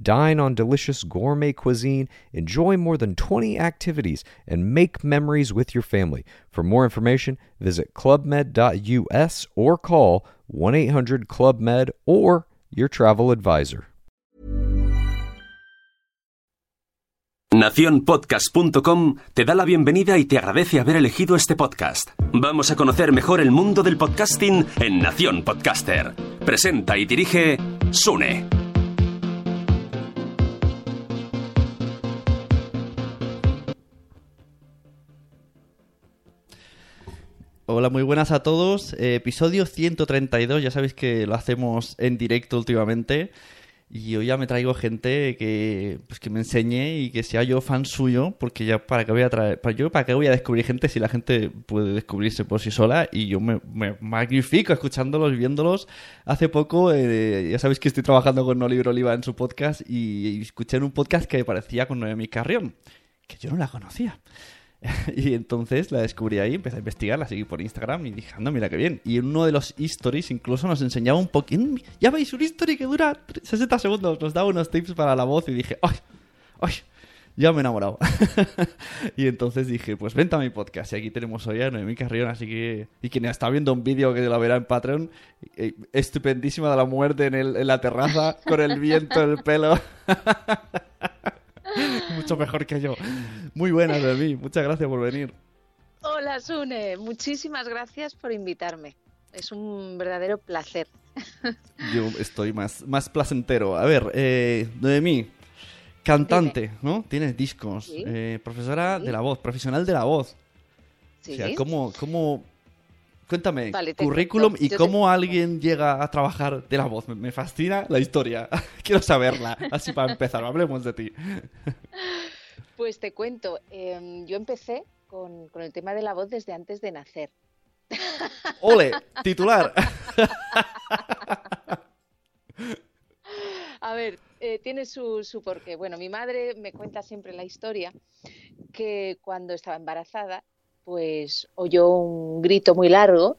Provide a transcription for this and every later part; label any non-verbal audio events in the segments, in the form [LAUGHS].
Dine on delicious gourmet cuisine, enjoy more than 20 activities, and make memories with your family. For more information, visit clubmed.us or call 1 800 Club Med or your travel advisor. Naciónpodcast.com te da la bienvenida y te agradece haber elegido este podcast. Vamos a conocer mejor el mundo del podcasting en Nación Podcaster. Presenta y dirige Sune. Hola, muy buenas a todos. Eh, episodio 132, ya sabéis que lo hacemos en directo últimamente. Y hoy ya me traigo gente que, pues, que me enseñe y que sea yo fan suyo, porque ya para qué voy a traer, para yo para qué voy a descubrir gente si la gente puede descubrirse por sí sola y yo me, me magnifico escuchándolos, viéndolos. Hace poco, eh, ya sabéis que estoy trabajando con Oliver Oliva en su podcast y, escuché en un podcast que parecía con Noemi Carrión, que yo no la conocía. [LAUGHS] y entonces la descubrí ahí, empecé a investigar, la seguí por Instagram y dije, anda, mira qué bien. Y en uno de los stories incluso nos enseñaba un poquito, ya veis, un story que dura 60 segundos, nos daba unos tips para la voz y dije, ¡ay! ¡ay! Ya me he enamorado. [LAUGHS] y entonces dije, pues vente a mi podcast. Y aquí tenemos hoy a Noemí Carrión, así que... Y quien está viendo un vídeo que lo verá en Patreon, eh, estupendísima de la muerte en, el, en la terraza, con el viento en el pelo. [LAUGHS] [LAUGHS] Mucho mejor que yo. Muy buenas, Noemí. Muchas gracias por venir. Hola, Sune. Muchísimas gracias por invitarme. Es un verdadero placer. [LAUGHS] Yo estoy más, más placentero. A ver, eh, Noemí, cantante, ¿no? Tienes discos. Sí. Eh, profesora Sí. de la voz, profesional de la voz. Sí. O sea, ¿cómo, cómo... Cuéntame, Vale, currículum cuento. y Yo cómo alguien llega a trabajar de la voz. Me, fascina la historia. [LAUGHS] Quiero saberla. Así para empezar, hablemos de ti. [LAUGHS] Pues te cuento. em, yo empecé con, con el tema de la voz desde antes de nacer. [LAUGHS] Ole, titular. A ver, eh, tiene su, su porqué. Bueno, mi madre me cuenta siempre la historia que cuando estaba embarazada, pues oyó un grito muy largo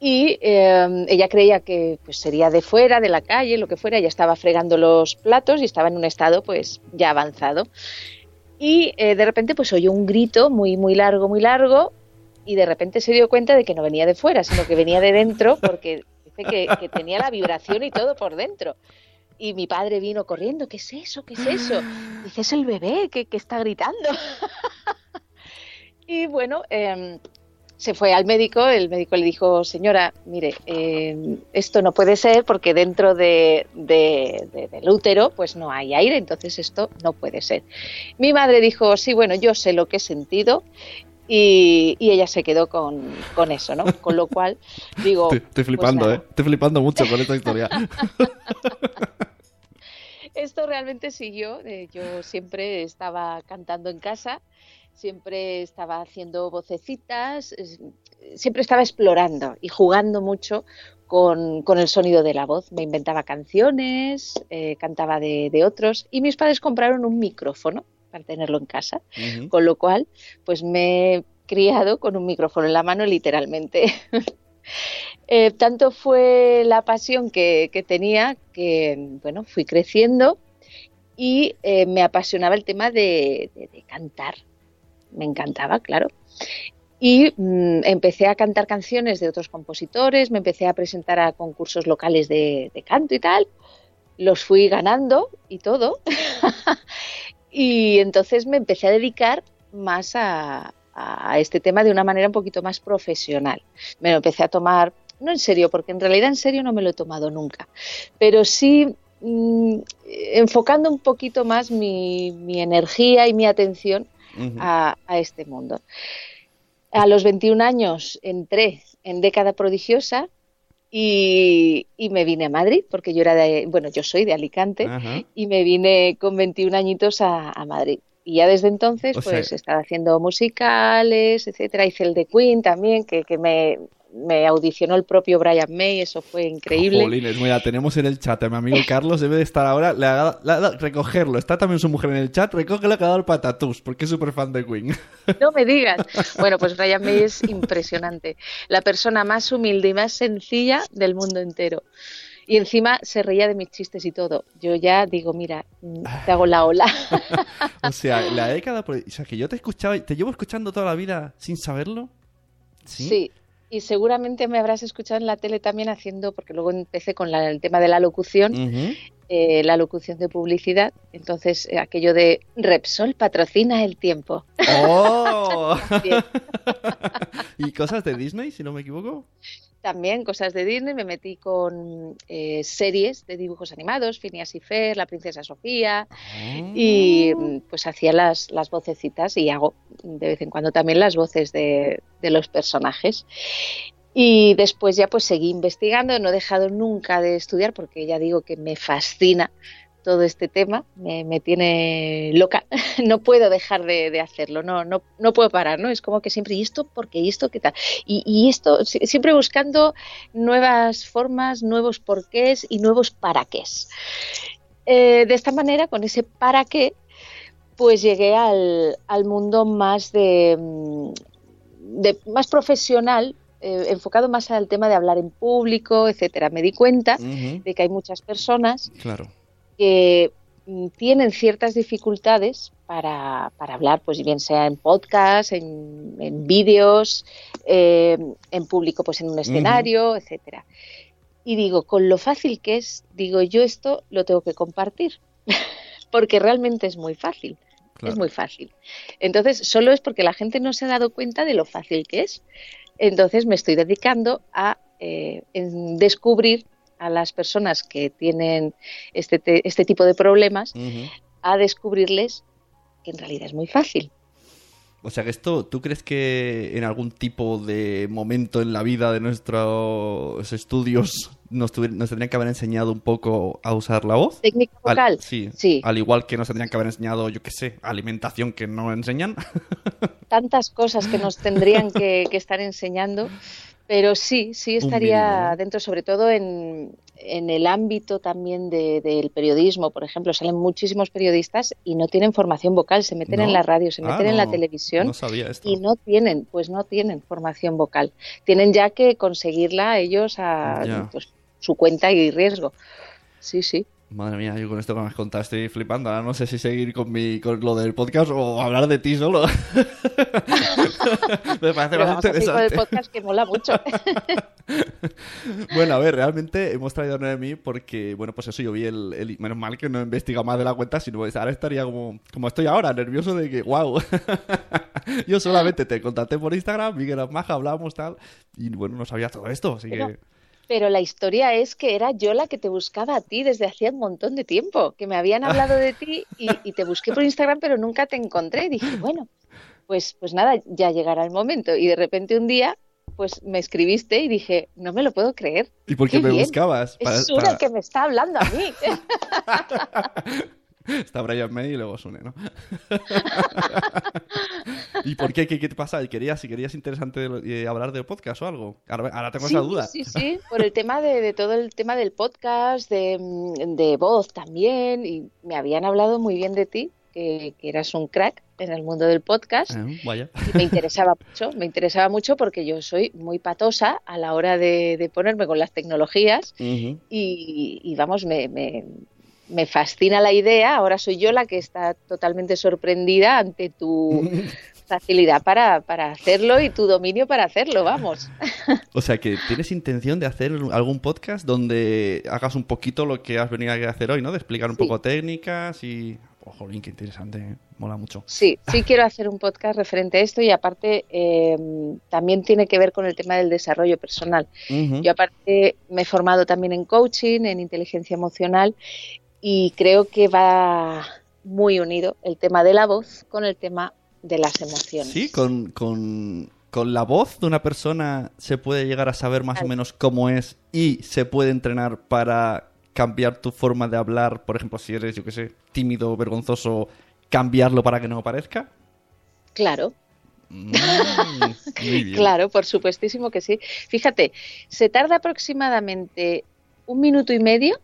y eh, ella creía que pues, sería de fuera, de la calle, lo que fuera. Ella estaba fregando los platos y estaba en un estado pues ya avanzado. Y eh, de repente pues oyó un grito muy, muy largo, muy largo y de repente se dio cuenta de que no venía de fuera, sino que venía de dentro porque dice que, que tenía la vibración y todo por dentro. Y mi padre vino corriendo, ¿qué es eso? ¿Qué es eso? [GASPS] Dice, es el bebé que, que está gritando. [LAUGHS] y bueno, eh, se fue al médico, el médico le dijo, señora, mire, eh, esto no puede ser porque dentro de, de- de- del útero pues no hay aire, entonces esto no puede ser. Mi madre dijo, sí, bueno, yo sé lo que he sentido y, y ella se quedó con, con eso, ¿no? Con lo cual, [LAUGHS] digo... Estoy, estoy pues flipando. ¿eh? Estoy flipando mucho con esta historia. [LAUGHS] Esto realmente siguió. eh, yo siempre estaba cantando en casa, siempre estaba haciendo vocecitas, siempre estaba explorando y jugando mucho con, con el sonido de la voz. Me inventaba canciones, eh, cantaba de, de otros y mis padres compraron un micrófono para tenerlo en casa, con lo cual pues me he criado con un micrófono en la mano literalmente. [LAUGHS] Eh, tanto fue la pasión que, que tenía que, bueno, fui creciendo y eh, me apasionaba el tema de, de- de cantar. Me encantaba, claro. Y mm, empecé a cantar canciones de otros compositores, me empecé a presentar a concursos locales de, canto y tal. Los fui ganando y todo. [LAUGHS] y entonces me empecé a dedicar más a, este tema de una manera un poquito más profesional. Me lo empecé a tomar, no en serio, porque en realidad en serio no me lo he tomado nunca, pero sí mm, enfocando un poquito más mi energía y mi atención A, a este mundo. A los 21 años entré en década prodigiosa y, y me vine a Madrid, porque yo era de, bueno, yo soy de Alicante Ajá. y me vine con 21 añitos a, a Madrid. y ya desde entonces O pues he estado haciendo musicales, etcétera. Hice el de Queen también, que, que me, me audicionó el propio Brian May, eso fue increíble. Jolines, mira, tenemos en el chat a mi amigo Carlos, debe de estar ahora, le ha dado- le ha dado- recogerlo. Está también su mujer en el chat, recógelo que ha dado el patatús, porque es súper fan de Queen. [LAUGHS] No me digas. Bueno, pues Brian May es impresionante. La persona más humilde y más sencilla del mundo entero. Y encima se reía de mis chistes y todo. Yo ya digo, mira, mm, te hago la ola. [LAUGHS] o sea, la década, o sea, que yo te escuchaba, te llevo escuchando toda la vida sin saberlo. Sí. Y seguramente me habrás escuchado en la tele también haciendo, porque luego empecé con la- el tema de la locución, eh, la locución de publicidad. Entonces, eh, aquello de Repsol patrocina el tiempo. ¡Oh! [LAUGHS] [LAUGHS] ¿Y cosas de Disney, si no me equivoco? También cosas de Disney, me metí con eh, series de dibujos animados, Phineas y Fer, La Princesa Sofía, y mm, pues hacía las, las vocecitas y hago de vez en cuando también las voces de, de los personajes. Y después ya pues seguí investigando, no he dejado nunca de estudiar porque ya digo que me fascina todo este tema, me, me tiene loca, [LAUGHS] no puedo dejar de, de hacerlo, no, no, no puedo parar, ¿no? Es como que siempre, ¿y esto por qué? ¿Y esto qué tal? Y, y esto, si- siempre buscando nuevas formas, nuevos porqués y nuevos para qués. Eh, de esta manera, con ese para qué, pues llegué al, al mundo más de, mm, de- más profesional, eh, enfocado más al tema de hablar en público, etcétera. Me di cuenta de que hay muchas personas Claro. Que mm, tienen ciertas dificultades para, para hablar, pues bien sea en podcast, en, en vídeos, eh, en público, pues en un escenario, etcétera. Y digo, con lo fácil que es, digo, yo esto lo tengo que compartir, [LAUGHS] porque realmente es muy fácil. Claro. Es muy fácil. Entonces, solo es porque la gente no se ha dado cuenta de lo fácil que es. Entonces, me estoy dedicando a eh, en descubrir a las personas que tienen este, te- este tipo de problemas, a descubrirles que en realidad es muy fácil. O sea que esto, ¿tú crees que en algún tipo de momento en la vida de nuestros estudios nos, nos tendrían que haber enseñado un poco a usar la voz? Técnica Al- vocal, sí, sí. Al igual que nos tendrían que haber enseñado, yo qué sé, alimentación que no enseñan. [LAUGHS] tantas cosas que nos tendrían que, que estar enseñando, pero sí, sí estaría dentro, sobre todo en, en el ámbito también de- del periodismo, por ejemplo, salen muchísimos periodistas y no tienen formación vocal, se meten ¿No? en la radio, se Ah, meten en la televisión No sabía esto. y no tienen, pues no tienen formación vocal. Tienen ya que conseguirla ellos a Ya. pues, su cuenta y riesgo. Sí, sí. Madre mía, yo con esto que me has contado estoy flipando. Ahora no sé si seguir con, mi, con lo del podcast o hablar de ti solo. [LAUGHS] me parece Pero más vamos a seguir con el interesante. podcast que mola mucho. [LAUGHS] Bueno, a ver, realmente hemos traído a Noemi porque, bueno, pues eso, yo vi el, el- Menos mal que no he investigado más de la cuenta, sino pues ahora estaría como, como estoy ahora, nervioso de que, wow. [LAUGHS] yo solamente te contacté por Instagram, vi que eras maja, hablábamos tal, y bueno, no sabía todo esto, así Pero- que... Pero la historia es que era yo la que te buscaba a ti desde hacía un montón de tiempo, que me habían hablado de ti y, [LAUGHS] y te busqué por Instagram, pero nunca te encontré. Y dije, bueno, pues, pues nada, ya llegará el momento. Y de repente un día, pues me escribiste y dije, no me lo puedo creer. ¿Y por qué Qué me bien. buscabas? Para- Es para- el que me está hablando a mí. [LAUGHS] [LAUGHS] Está Brian May y luego Sune, ¿no? [LAUGHS] ¿Y por qué? ¿Qué, qué te pasa? ¿Querías, si querías interesante de eh, hablar de podcast o algo? Ahora, ahora tengo Sí, esa duda. sí, sí, por el tema de, de todo el tema del podcast, de, mm, de voz también, y me habían hablado muy bien de ti, que, que eras un crack en el mundo del podcast. Eh, vaya. Y me interesaba mucho, me interesaba mucho porque yo soy muy patosa a la hora de, de ponerme con las tecnologías y, y vamos, me, me, me fascina la idea. Ahora soy yo la que está totalmente sorprendida ante tu [LAUGHS] facilidad para, para hacerlo y tu dominio para hacerlo, vamos. [LAUGHS] O sea, que tienes intención de hacer algún podcast donde hagas un poquito lo que has venido a hacer hoy, ¿no? De explicar un Sí. poco técnicas y... Oh, jolín, qué interesante, ¿eh? mola mucho. Sí, sí quiero hacer un podcast referente a esto y aparte eh, también tiene que ver con el tema del desarrollo personal. Yo aparte me he formado también en coaching, en inteligencia emocional y creo que va muy unido el tema de la voz con el tema de las emociones. Sí, con, con, con la voz de una persona se puede llegar a saber más o menos cómo es y se puede entrenar para cambiar tu forma de hablar, por ejemplo, si eres, yo qué sé, tímido, vergonzoso, cambiarlo para que no aparezca? Claro. Mm. Claro, por supuestísimo que sí. Fíjate, se tarda aproximadamente un minuto y medio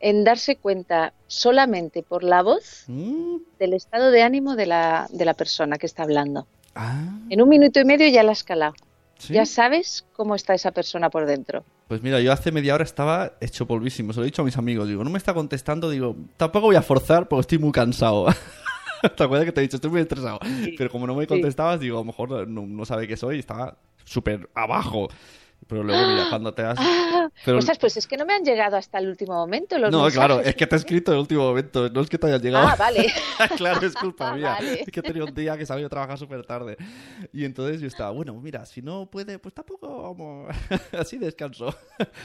en darse cuenta solamente por la voz Mm, del estado de ánimo de la, de la persona que está hablando. ah, En un minuto y medio ya la has calado. ¿sí? Ya sabes cómo está esa persona por dentro. Pues mira, yo hace media hora estaba hecho polvísimo. Se lo he dicho a mis amigos. Digo, no me está contestando. Digo, tampoco voy a forzar porque estoy muy cansado. [LAUGHS] ¿Te acuerdas que te he dicho? Estoy muy estresado. Pero como no me Sí. contestabas, digo, a lo mejor no, no sabe qué soy. y Estaba súper abajo. Pero luego, mira, cuando te has... Ah, Pero- pues es que no me han llegado hasta el último momento los No, mensajes. claro, es que te he escrito en el último momento. No es que te hayas llegado. Ah, vale. [LAUGHS] claro, es culpa [LAUGHS] mía. Vale. Es que he tenido un día que salí a trabajar súper tarde. Y entonces yo estaba, bueno, mira, si no puede, pues tampoco vamos. [LAUGHS] así descanso.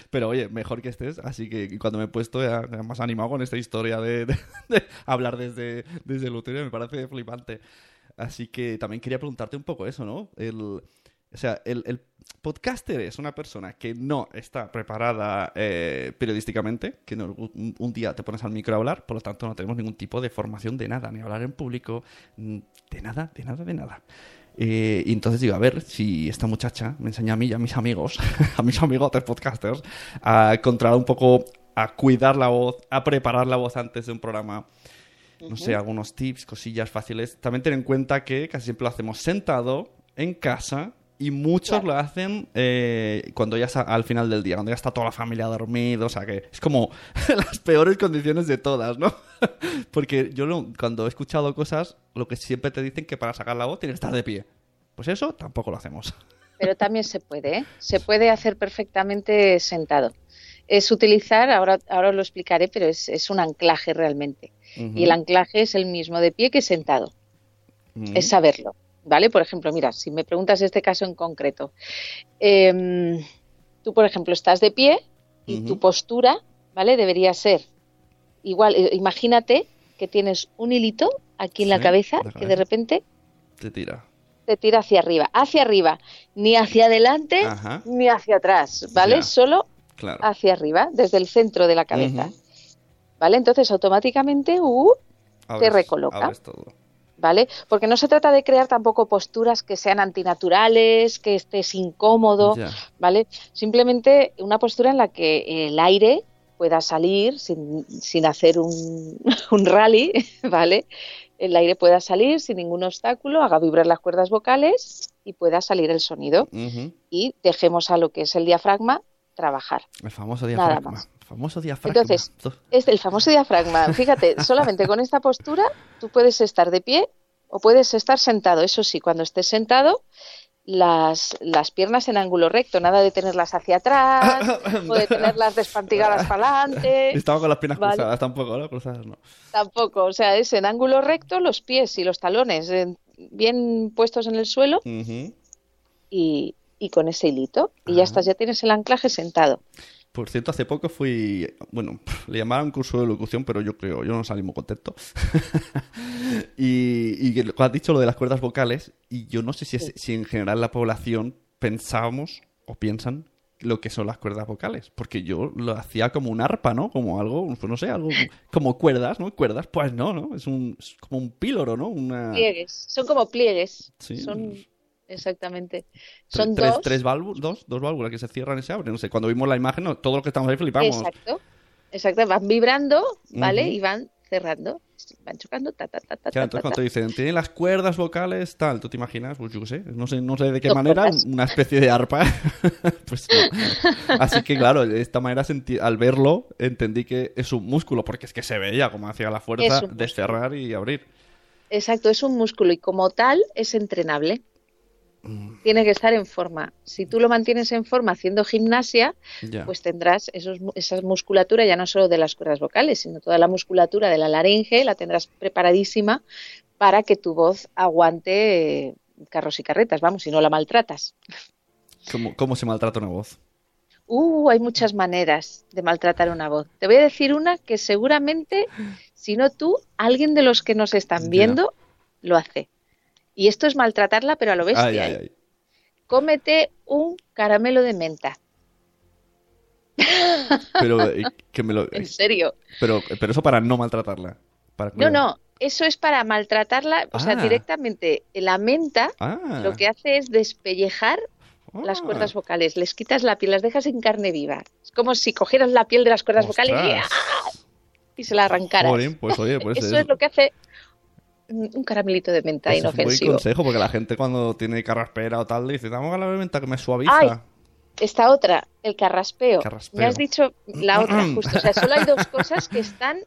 Pero oye, mejor que estés. Así que cuando me he puesto ya, ya más animado con esta historia de, de- de hablar desde, desde el útero, me parece flipante. Así que también quería preguntarte un poco eso, ¿no? El, o sea, el, el podcaster es una persona que no está preparada eh, periodísticamente, que no- un, un día te pones al micro a hablar, por lo tanto no tenemos ningún tipo de formación de nada, ni hablar en público, mm, de nada, de nada, de nada. Eh, y entonces digo, a ver si esta muchacha me enseña a mí y a mis amigos, [LAUGHS] a mis amigotes podcasters, a controlar un poco, a cuidar la voz, a preparar la voz antes de un programa no sé, algunos tips, cosillas fáciles. También ten en cuenta que casi siempre lo hacemos sentado, en casa, y muchos Claro. lo hacen eh, cuando ya está al final del día, cuando ya está toda la familia dormida, o sea que es como [LAUGHS] las peores condiciones de todas, ¿no? [LAUGHS] Porque yo lo- cuando he escuchado cosas, lo que siempre te dicen que para sacar la voz tienes que estar de pie. Pues eso tampoco lo hacemos. [LAUGHS] Pero también se puede, ¿eh? Se puede hacer perfectamente sentado. Es utilizar, ahora, ahora os lo explicaré, pero es, es un anclaje realmente. Y el anclaje es el mismo de pie que sentado. Es saberlo, ¿vale? Por ejemplo, mira, si me preguntas este caso en concreto, em, tú, por ejemplo, estás de pie y tu postura, ¿vale? Debería ser igual. eh, Imagínate que tienes un hilito aquí en la cabeza que de repente Te tira. te tira hacia arriba, hacia arriba, ni hacia adelante Ajá. ni hacia atrás, ¿vale? Ya. Solo Claro. hacia arriba, desde el centro de la cabeza. ¿vale? Entonces automáticamente, uh, Abres- recoloca. todo. ¿Vale? Porque no se trata de crear tampoco posturas que sean antinaturales, que estés incómodo. ¿vale? Simplemente una postura en la que el aire pueda salir sin, sin hacer un, [LAUGHS] un rally, [LAUGHS] ¿vale? El aire pueda salir sin ningún obstáculo, haga vibrar las cuerdas vocales y pueda salir el sonido. Y dejemos a lo que es el diafragma trabajar. El famoso Nada diafragma. más. Famoso diafragma. Entonces, Es el famoso diafragma. Fíjate, [LAUGHS] solamente con esta postura tú puedes estar de pie o puedes estar sentado. Eso sí, cuando estés sentado, las, las piernas en ángulo recto, nada de tenerlas hacia atrás [LAUGHS] o de tenerlas despantigadas [LAUGHS] para adelante. Estaba con las piernas Vale. cruzadas tampoco, ¿no? Cruzadas no. Tampoco. O sea, es en ángulo recto, los pies y los talones eh, bien puestos en el suelo y, y con ese hilito. Y ya Ah. estás, ya tienes el anclaje sentado. Por cierto, hace poco fui, bueno, le llamaron curso de locución, pero yo creo, yo no salí muy contento. [LAUGHS] y, has dicho lo de las cuerdas vocales, y yo no sé si, es- si en general la población pensábamos o piensan lo que son las cuerdas vocales, porque yo lo hacía como un arpa, ¿no? Como algo, pues no sé, algo [LAUGHS] como cuerdas, ¿no? Cuerdas, pues no, ¿no? Es, un, es como un píloro, ¿no? Una... Pliegues. Son como pliegues. Sí. Son exactamente. Son tres, dos. tres válvulas, dos, dos válvulas que se cierran y se abren. No sé, cuando vimos la imagen, no, todo lo que estamos ahí flipamos. Exacto. Exacto. Van vibrando, ¿vale? Y van cerrando. Van chocando. Ta, ta, ta, ta, Claro, entonces ta, cuando te dicen, tienen las cuerdas vocales, tal, tú te imaginas, pues yo qué sé, no sé, no sé de qué manera, cuerdas. una especie de arpa. [LAUGHS] pues no. Así que claro, de esta manera sentí- al verlo entendí que es un músculo, porque es que se veía como hacía la fuerza de cerrar y abrir. Exacto. Es un músculo y como tal es entrenable. Tiene que estar en forma. Si tú lo mantienes en forma haciendo gimnasia, Ya. pues tendrás esos, esa musculatura ya no solo de las cuerdas vocales, sino toda la musculatura de la laringe, la tendrás preparadísima para que tu voz aguante eh, carros y carretas, vamos, si no la maltratas. ¿Cómo, cómo se maltrata una voz? Uh, hay muchas maneras de maltratar una voz. Te voy a decir una que seguramente, si no tú, alguien de los que nos están Ya. viendo lo hace. Y esto es maltratarla, pero a lo bestia. Ay, ay, ¿eh? ay. Cómete un caramelo de menta. Pero, [LAUGHS] que me lo, En serio. pero, pero eso para no maltratarla. Para No, no. Eso es para maltratarla, o sea, Ah. directamente la menta Ah. lo que hace es despellejar las Ah. cuerdas vocales, les quitas la piel, las dejas en carne viva. Es como si cogieras la piel de las cuerdas vocales y, se la arrancaras. Pues oye, pues [LAUGHS] Eso es lo que hace un caramelito de menta pues es un buen inofensivo. consejo, porque la gente cuando tiene carraspera o tal dice, damos a la menta que me suaviza. Ay, Esta otra, el carraspeo. Carraspeo. Me has dicho la otra, [CLEARS THROAT] justo. O sea, solo hay dos cosas que están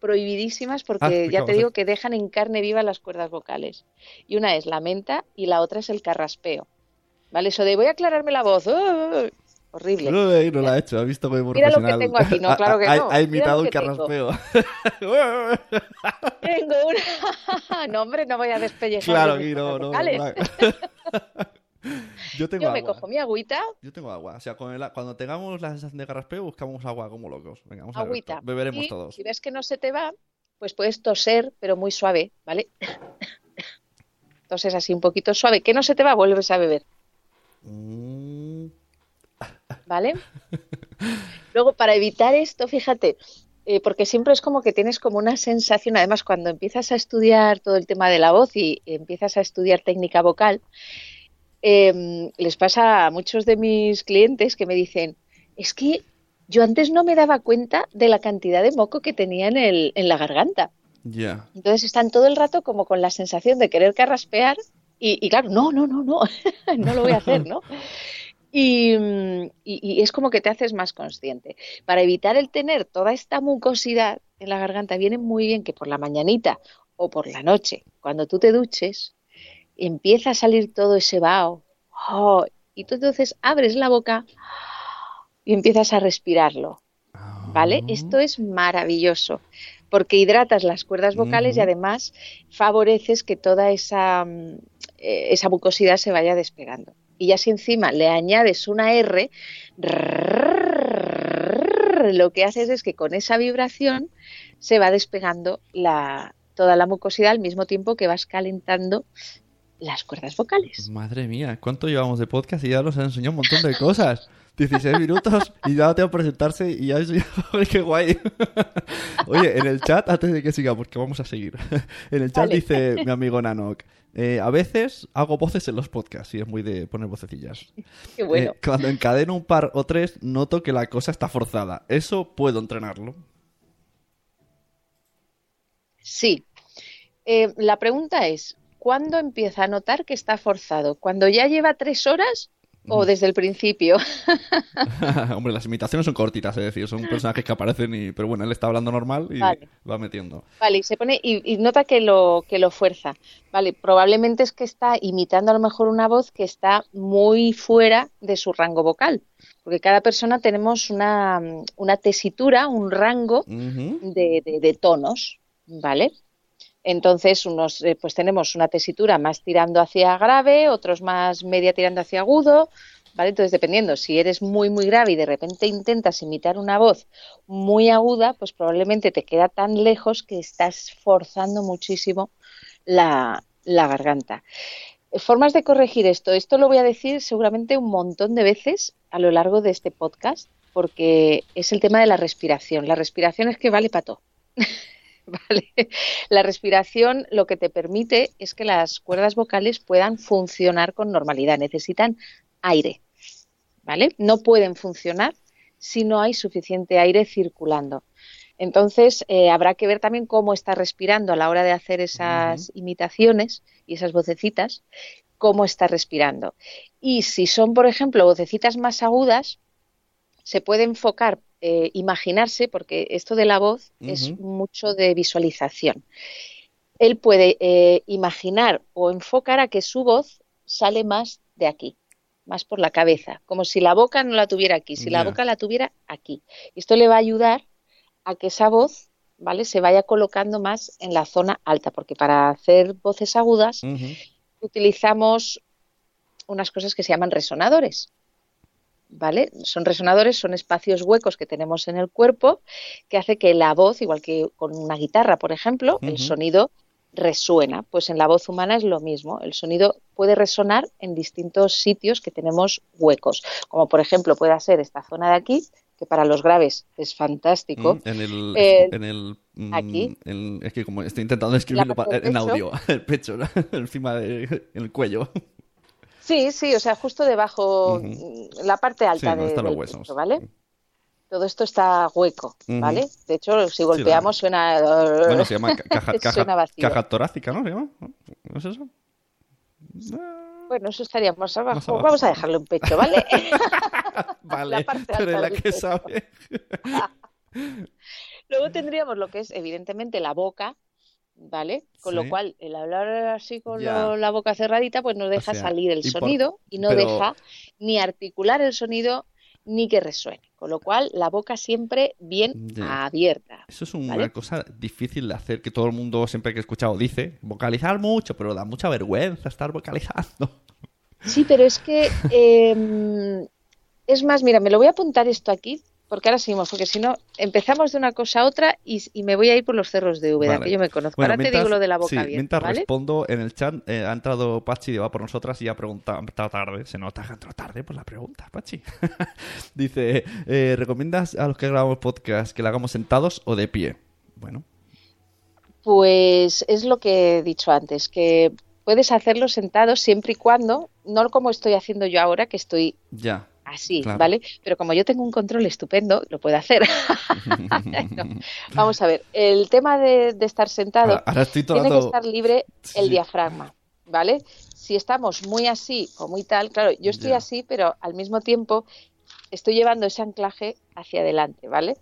prohibidísimas Ah, porque ya explicamos, te digo que dejan en carne viva las cuerdas vocales. Y una es la menta y la otra es el carraspeo. ¿Vale? Eso de voy a aclararme la voz. ¡oh! Horrible. Uy, no la ha hecho, ha visto muy Mira lo que tengo aquí, no, claro que ha, no. ha imitado un que tengo. carraspeo. [LAUGHS] Tengo una. [LAUGHS] no, hombre, no voy a despellejar. claro, aquí no, no. no. [LAUGHS] Yo tengo Yo me agua. cojo mi agüita, Yo tengo agua. O sea, cuando tengamos la sensación de carraspeo, buscamos agua como locos. Venga, vamos a ver. Beberemos y todos. si ves que no se te va, pues puedes toser, pero muy suave, ¿vale? Toses así un poquito suave. Que no se te va, vuelves a beber, Mm, ¿vale? Luego, para evitar esto, fíjate, eh, porque siempre es como que tienes como una sensación, además cuando empiezas a estudiar todo el tema de la voz y empiezas a estudiar técnica vocal, eh, les pasa a muchos de mis clientes que me dicen, es que yo antes no me daba cuenta de la cantidad de moco que tenía en, el, en la garganta. Ya. Entonces están todo el rato como con la sensación de querer carraspear y, y claro, no, no, no, no, [LAUGHS] no lo voy a hacer, ¿no? Y, mm, y- y es como que te haces más consciente. Para evitar el tener toda esta mucosidad en la garganta, viene muy bien que por la mañanita o por la noche, cuando tú te duches, empieza a salir todo ese vaho. ¡oh! y tú entonces abres la boca y empiezas a respirarlo. ¿Vale? Ah. Esto es maravilloso porque hidratas las cuerdas vocales y además favoreces que toda esa, mm, eh, esa mucosidad se vaya despegando. Y ya si encima le añades una R, lo que haces es que con esa vibración se va despegando la, toda la mucosidad al mismo tiempo que vas calentando las cuerdas vocales. Madre mía, ¿cuánto llevamos de podcast y ya nos han enseñado un montón de cosas? [LAUGHS] 16 minutos y ya tengo que presentarse y ya es... [LAUGHS] ¡Qué guay! Oye, en el chat, antes de que siga, porque vamos a seguir. [LAUGHS] En el chat Vale. dice mi amigo Nanok, eh, a veces hago voces en los podcasts y es muy de poner vocecillas. [LAUGHS] Qué bueno. Eh, cuando encadeno un par o tres, noto que la cosa está forzada. ¿Eso puedo entrenarlo? Sí. Eh, la pregunta es, ¿cuándo empieza a notar que está forzado? ¿Cuando ya lleva tres horas o desde el principio? [LAUGHS] [LAUGHS] Hombre, las imitaciones son cortitas, es decir, son personajes que aparecen y... Pero bueno, él está hablando normal y Vale. va metiendo. Vale, y se pone y, y nota que lo que lo fuerza. Vale, probablemente es que está imitando a lo mejor una voz que está muy fuera de su rango vocal, porque cada persona tenemos una, una tesitura, un rango de- de tonos, ¿vale? Entonces, unos, eh, pues tenemos una tesitura más tirando hacia grave, otros más media tirando hacia agudo, ¿vale? Entonces, dependiendo, si eres muy, muy grave y de repente intentas imitar una voz muy aguda, pues probablemente te queda tan lejos que estás forzando muchísimo la, la garganta. Eh, Formas de corregir esto. Esto lo voy a decir seguramente un montón de veces a lo largo de este podcast, porque es el tema de la respiración. La respiración es que vale para todo. [LAUGHS] [LAUGHS] ¿Vale? La respiración lo que te permite es que las cuerdas vocales puedan funcionar con normalidad. Necesitan aire. ¿Vale? No pueden funcionar si no hay suficiente aire circulando. Entonces, eh, habrá que ver también cómo está respirando a la hora de hacer esas imitaciones y esas vocecitas, cómo está respirando. Y si son, por ejemplo, vocecitas más agudas, se puede enfocar, eh, imaginarse, porque esto de la voz es mucho de visualización. Él puede eh, imaginar o enfocar a que su voz sale más de aquí, más por la cabeza, como si la boca no la tuviera aquí, si la boca la tuviera aquí. Esto le va a ayudar a que esa voz, ¿vale? Se vaya colocando más en la zona alta, porque para hacer voces agudas utilizamos unas cosas que se llaman resonadores. ¿Vale? Son resonadores, son espacios huecos que tenemos en el cuerpo que hace que la voz, igual que con una guitarra, por ejemplo, el sonido resuena. Pues en la voz humana es lo mismo. El sonido puede resonar en distintos sitios que tenemos huecos, como por ejemplo puede ser esta zona de aquí, que para los graves es fantástico. Mm, En el, Eh, en el mm, aquí. en- es que como estoy intentando escribirlo del en pecho. audio, [LAUGHS] el pecho, ¿no? [LAUGHS] encima de, en el cuello. Sí, sí, o sea, justo debajo, mm, la parte alta Sí, de, están los del huesos. ¿vale? Todo esto está hueco. ¿vale? De hecho, si golpeamos suena... Bueno, se llama ca- caja, [LAUGHS] caja, suena vacío. caja torácica, ¿no? ¿Se llama? ¿No es eso? Bueno, eso estaría más abajo. Más abajo. Vamos a dejarlo en pecho, ¿vale? [LAUGHS] Vale, parte tú eres alta la del que pecho. sabe. [LAUGHS] Luego tendríamos lo que es, evidentemente, la boca, ¿vale? Con Sí. lo cual, el hablar así con lo- la boca cerradita, pues no deja sea, salir el y por- sonido y no pero- deja ni articular el sonido ni que resuene. Con lo cual, la boca siempre bien abierta. Eso es una ¿Vale? cosa difícil de hacer, que todo el mundo siempre que he escuchado dice, vocalizar mucho, pero da mucha vergüenza estar vocalizando. Sí, pero es que [LAUGHS] eh, es más, mira, me lo voy a apuntar esto aquí, porque ahora seguimos, porque si no, empezamos de una cosa a otra y, y me voy a ir por los cerros de Úbeda, Vale. que yo me conozco. Bueno, ahora te digo lo de la boca sí, abierta, mientras ¿vale? respondo en el chat, eh, ha entrado Pachi de va por nosotras y ha preguntado, ha entrado tarde, se nota que ha entrado tarde por la pregunta, Pachi. [LAUGHS] Dice, eh, ¿recomiendas a los que grabamos podcast que lo hagamos sentados o de pie? Bueno, Pues es lo que he dicho antes, que puedes hacerlo sentado siempre y cuando, no como estoy haciendo yo ahora, que estoy ya. Así, Claro. ¿vale? Pero como yo tengo un control estupendo, lo puedo hacer. [LAUGHS] [LAUGHS] No. Vamos a ver, el tema de, de estar sentado Ahora, ahora estoy todo tiene que estar libre el Sí. diafragma, ¿vale? Si estamos muy así o muy tal, claro, yo estoy así, pero al mismo tiempo estoy llevando ese anclaje hacia adelante, ¿vale?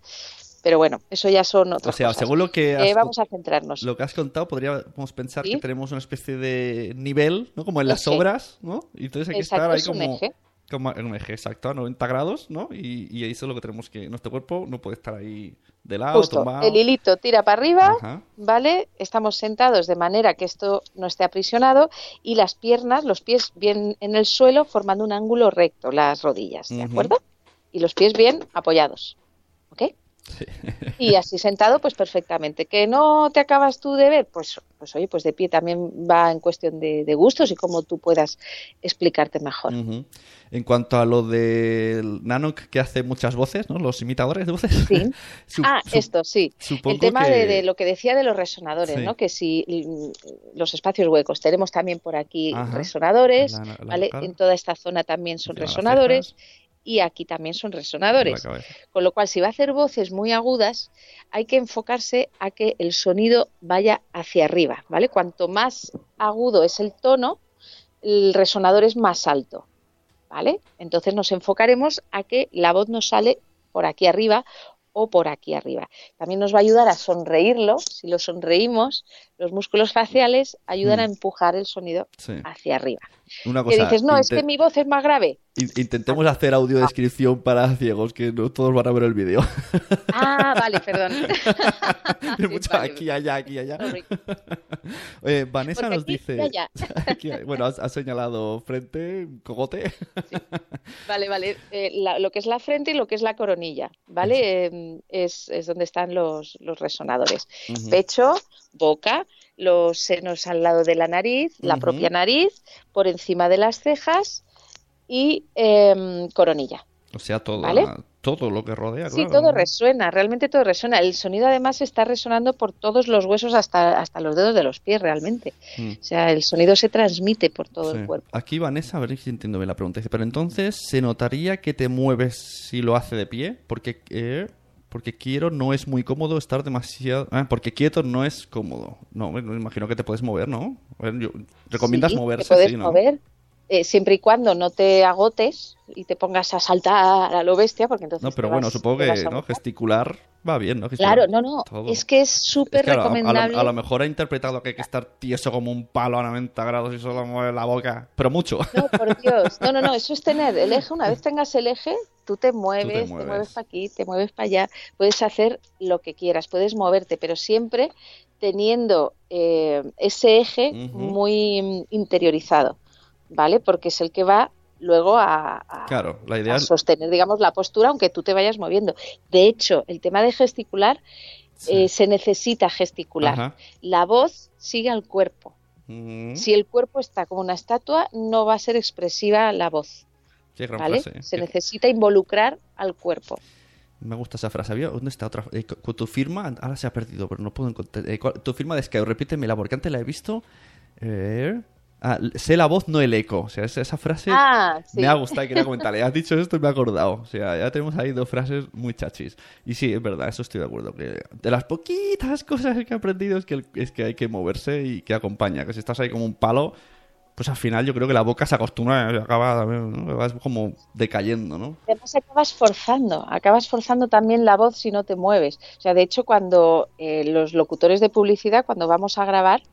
Pero bueno, eso ya son O otras sea, cosas. según lo que Eh, has, vamos a centrarnos. lo que has contado, podríamos pensar ¿Sí? que tenemos una especie de nivel, ¿no? Como en las Eje. obras, ¿no? Y entonces hay que Exacto, estar ahí es como... eje. Como en un eje exacto a 90 grados, ¿no? Y, y eso es lo que tenemos que... Nuestro cuerpo no puede estar ahí de lado, Justo, el hilito tira para arriba, Ajá. ¿vale? Estamos sentados de manera que esto no esté aprisionado y las piernas, los pies bien en el suelo formando un ángulo recto, las rodillas, ¿de acuerdo? Y los pies bien apoyados, ¿ok? Sí. Y así sentado, pues perfectamente. ¿Que no te acabas tú de ver? Pues, pues oye, pues de pie también va en cuestión de, de gustos y cómo tú puedas explicarte mejor. En cuanto a lo del Nanoc que hace muchas voces, ¿no? Los imitadores de voces. Sí. [LAUGHS] Ah, esto sí. El tema que- de, de lo que decía de los resonadores, Sí. ¿no? Que si mm, los espacios huecos, tenemos también por aquí Ajá. resonadores, La- la ¿vale? En toda esta zona también son resonadores y aquí también son resonadores. Con lo cual, si va a hacer voces muy agudas, hay que enfocarse a que el sonido vaya hacia arriba, ¿vale? Cuanto más agudo es el tono, el resonador es más alto, ¿vale? Entonces nos enfocaremos a que la voz nos sale por aquí arriba o por aquí arriba. También nos va a ayudar a sonreírlo. Si lo sonreímos, los músculos faciales ayudan Mm. a empujar el sonido Sí. hacia arriba. Una Que cosa, dices, no, es que mi voz es más grave. in- intentemos hacer audiodescripción para ciegos, que no todos van a ver el vídeo. [LAUGHS] Ah, vale, perdón. [LAUGHS] Hay Sí, mucho vale. aquí, allá, aquí, allá. [LAUGHS] Eh, Vanessa Porque nos aquí dice... y allá. Aquí- bueno, has, has señalado frente, cogote. Vale, vale. Eh, la- lo que es la frente y lo que es la coronilla, ¿vale? Eh, es, es donde están los, los resonadores. Ujú. Pecho, boca, los senos al lado de la nariz, la propia nariz, por encima de las cejas y em, coronilla. O sea, todo, ¿Vale? todo lo que rodea, Sí, claro. todo resuena, realmente todo resuena. El sonido además está resonando por todos los huesos hasta, hasta los dedos de los pies realmente. Mm. O sea, el sonido se transmite por todo Sí. el cuerpo. Aquí Vanessa, a ver si entiendo bien la pregunta. Pero entonces, ¿se notaría que te mueves si lo hace de pie? Porque, eh, porque quiero, no es muy cómodo estar demasiado... Ah, porque quieto no es cómodo. No, me imagino que te puedes mover, ¿no? Yo- ¿Recomiendas Sí, moverse? Te puedes Sí, ¿no? mover, eh, siempre y cuando no te agotes y te pongas a saltar a lo bestia, porque entonces. No, pero bueno, supongo que ¿no? gesticular va bien, ¿no? Gesticular Claro, no, no. todo. Es que es Es súper que a lo- a lo- recomendable. A lo, mejor ha interpretado que hay que estar tieso como un palo a 90 grados y solo mueve la boca. Pero mucho. No, por Dios. No, no, no. [LAUGHS] Eso es tener el eje. Una vez tengas el eje, tú te mueves, te mueves. mueves, para aquí, te mueves para allá. Puedes hacer lo que quieras, puedes moverte, pero siempre teniendo eh, ese eje muy interiorizado, ¿vale? Porque es el que va luego a, a- Claro, la a idea es... sostener, digamos, la postura, aunque tú te vayas moviendo. De hecho, el tema de gesticular Sí. eh, se necesita gesticular. Ajá. La voz sigue al cuerpo. Mm, Si el cuerpo está como una estatua, no va a ser expresiva la voz, Qué gran ¿vale? frase. Se Qué- necesita involucrar al cuerpo. Me gusta esa frase. ¿Había? ¿Dónde está otra? Eh, con tu firma, ahora se ha perdido, pero no puedo encontrar. eh, ¿cuál- tu firma de Skype, repítemela, porque antes la he visto. Eh, ah, sé la voz, no el eco. O sea, esa, frase Ah, sí. me ha gustado y quería comentarle. Has dicho esto y me he acordado. O sea, ya tenemos ahí dos frases muy chachis. Y sí, es verdad, eso estoy de acuerdo. Que de las poquitas cosas que he aprendido es que, es que hay que moverse y que acompaña. Que si estás ahí como un palo, pues al final yo creo que la boca se acostumbra y acaba ¿no? vas como decayendo, ¿no? Además acabas forzando, acabas forzando también la voz si no te mueves. O sea, de hecho, cuando eh, los locutores de publicidad, cuando vamos a grabar,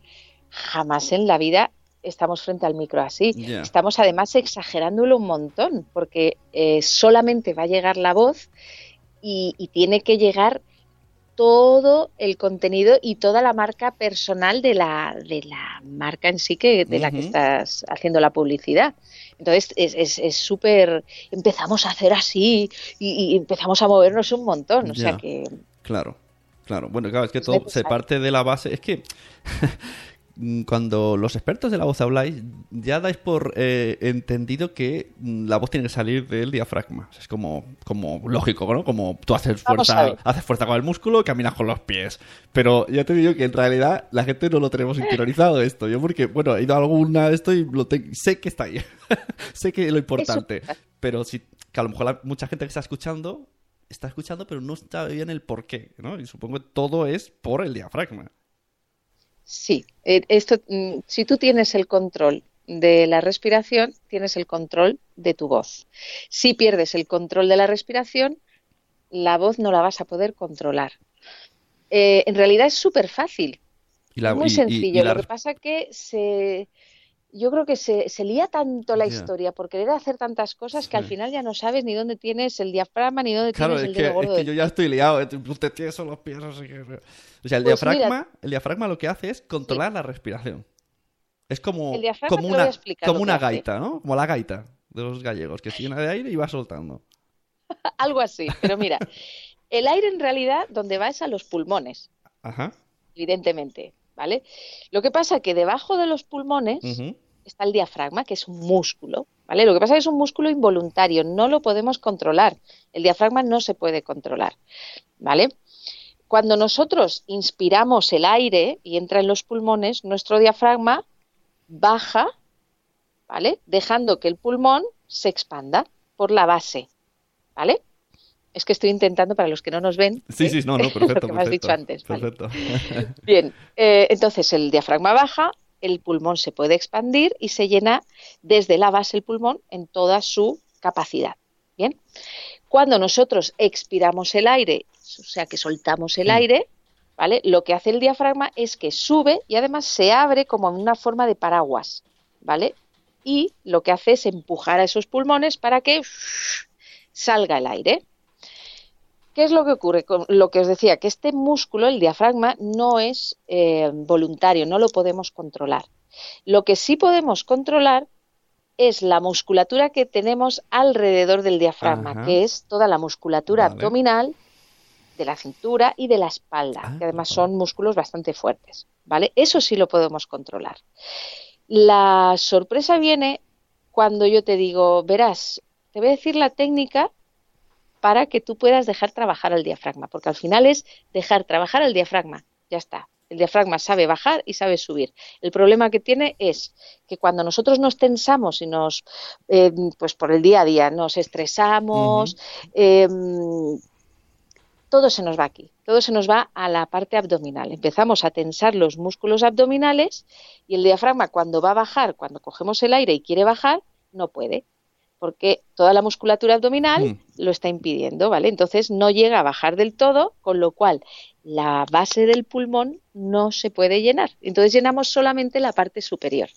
jamás en la vida estamos frente al micro así. Estamos además exagerándolo un montón, porque eh, solamente va a llegar la voz y, y tiene que llegar todo el contenido y toda la marca personal de la, de la marca en sí que de la que estás haciendo la publicidad. Entonces es es- es súper, empezamos a hacer así y, y empezamos a movernos un montón. O sea que Claro, claro. Bueno, claro, es que Es todo se necesario. parte de la base. Es que [LAUGHS] cuando los expertos de la voz habláis, ya dais por eh, entendido que mm, la voz tiene que salir del diafragma. O sea, es como, como lógico, ¿no? Como tú haces fuerza, haces fuerza con el músculo y caminas con los pies. Pero ya te digo que en realidad la gente no lo tenemos interiorizado esto. Yo porque, bueno, he ido a alguna de esto y lo te- sé que está ahí. [LAUGHS] sé que es lo importante. Pero sí, que a lo mejor la- mucha gente que está escuchando está escuchando, pero no está bien el por qué, ¿no? Y supongo que todo es por el diafragma. Sí, eh, esto, mm, si tú tienes el control de la respiración, tienes el control de tu voz. Si pierdes el control de la respiración, la voz no la vas a poder controlar. Eh, en realidad es súper fácil. La, Es muy y- y- sencillo. y la- Lo que pasa que se, yo creo que se, se lía tanto la historia por querer hacer tantas cosas que al final ya no sabes ni dónde tienes el diafragma ni dónde Claro, tienes es el que, dedo es que yo ya estoy liado. eh, Te tienes son los pies, así que... O sea, el Pues mira- diafragma, el diafragma lo que hace es controlar la respiración. Es como, El una, explicar como una gaita, ¿no? Como la gaita de los gallegos, que se llena de aire y va soltando. [LAUGHS] Algo así. Pero mira, el aire en realidad donde va es a los pulmones, Ajá. evidentemente, ¿vale? Lo que pasa que debajo de los pulmones está el diafragma, que es un músculo, ¿vale? Lo que pasa es que es un músculo involuntario, no lo podemos controlar. El diafragma no se puede controlar, ¿vale? Cuando nosotros inspiramos el aire y entra en los pulmones, nuestro diafragma baja, ¿vale? Dejando que el pulmón se expanda por la base, ¿vale? Es que estoy intentando para los que no nos ven. Sí, ¿eh? sí, no, no, perfecto. [LAUGHS] Lo que me has perfecto, dicho antes. ¿vale? Perfecto. Bien, eh, entonces el diafragma baja, el pulmón se puede expandir y se llena desde la base del pulmón en toda su capacidad. Bien, cuando nosotros expiramos el aire, o sea que soltamos el Mm. aire, ¿vale? Lo que hace el diafragma es que sube y además se abre como en una forma de paraguas, ¿vale? Y lo que hace es empujar a esos pulmones para que salga el aire. ¿Qué es lo que ocurre? Con lo que os decía, que este músculo, el diafragma, no es eh, voluntario, no lo podemos controlar. Lo que sí podemos controlar es la musculatura que tenemos alrededor del diafragma, Ajá. que es toda la musculatura Vale. abdominal, de la cintura y de la espalda, Ah, que además son músculos bastante fuertes, ¿vale? Eso sí lo podemos controlar. La sorpresa viene cuando yo te digo, verás, te voy a decir la técnica para que tú puedas dejar trabajar al diafragma, porque al final es dejar trabajar al diafragma, ya está. El diafragma sabe bajar y sabe subir. El problema que tiene es que cuando nosotros nos tensamos y nos, eh, pues por el día a día, nos estresamos, eh, todo se nos va aquí, todo se nos va a la parte abdominal. Empezamos a tensar los músculos abdominales y el diafragma cuando va a bajar, cuando cogemos el aire y quiere bajar, no puede, porque toda la musculatura abdominal Mm. lo está impidiendo, ¿vale? Entonces no llega a bajar del todo, con lo cual la base del pulmón no se puede llenar. Entonces llenamos solamente la parte superior.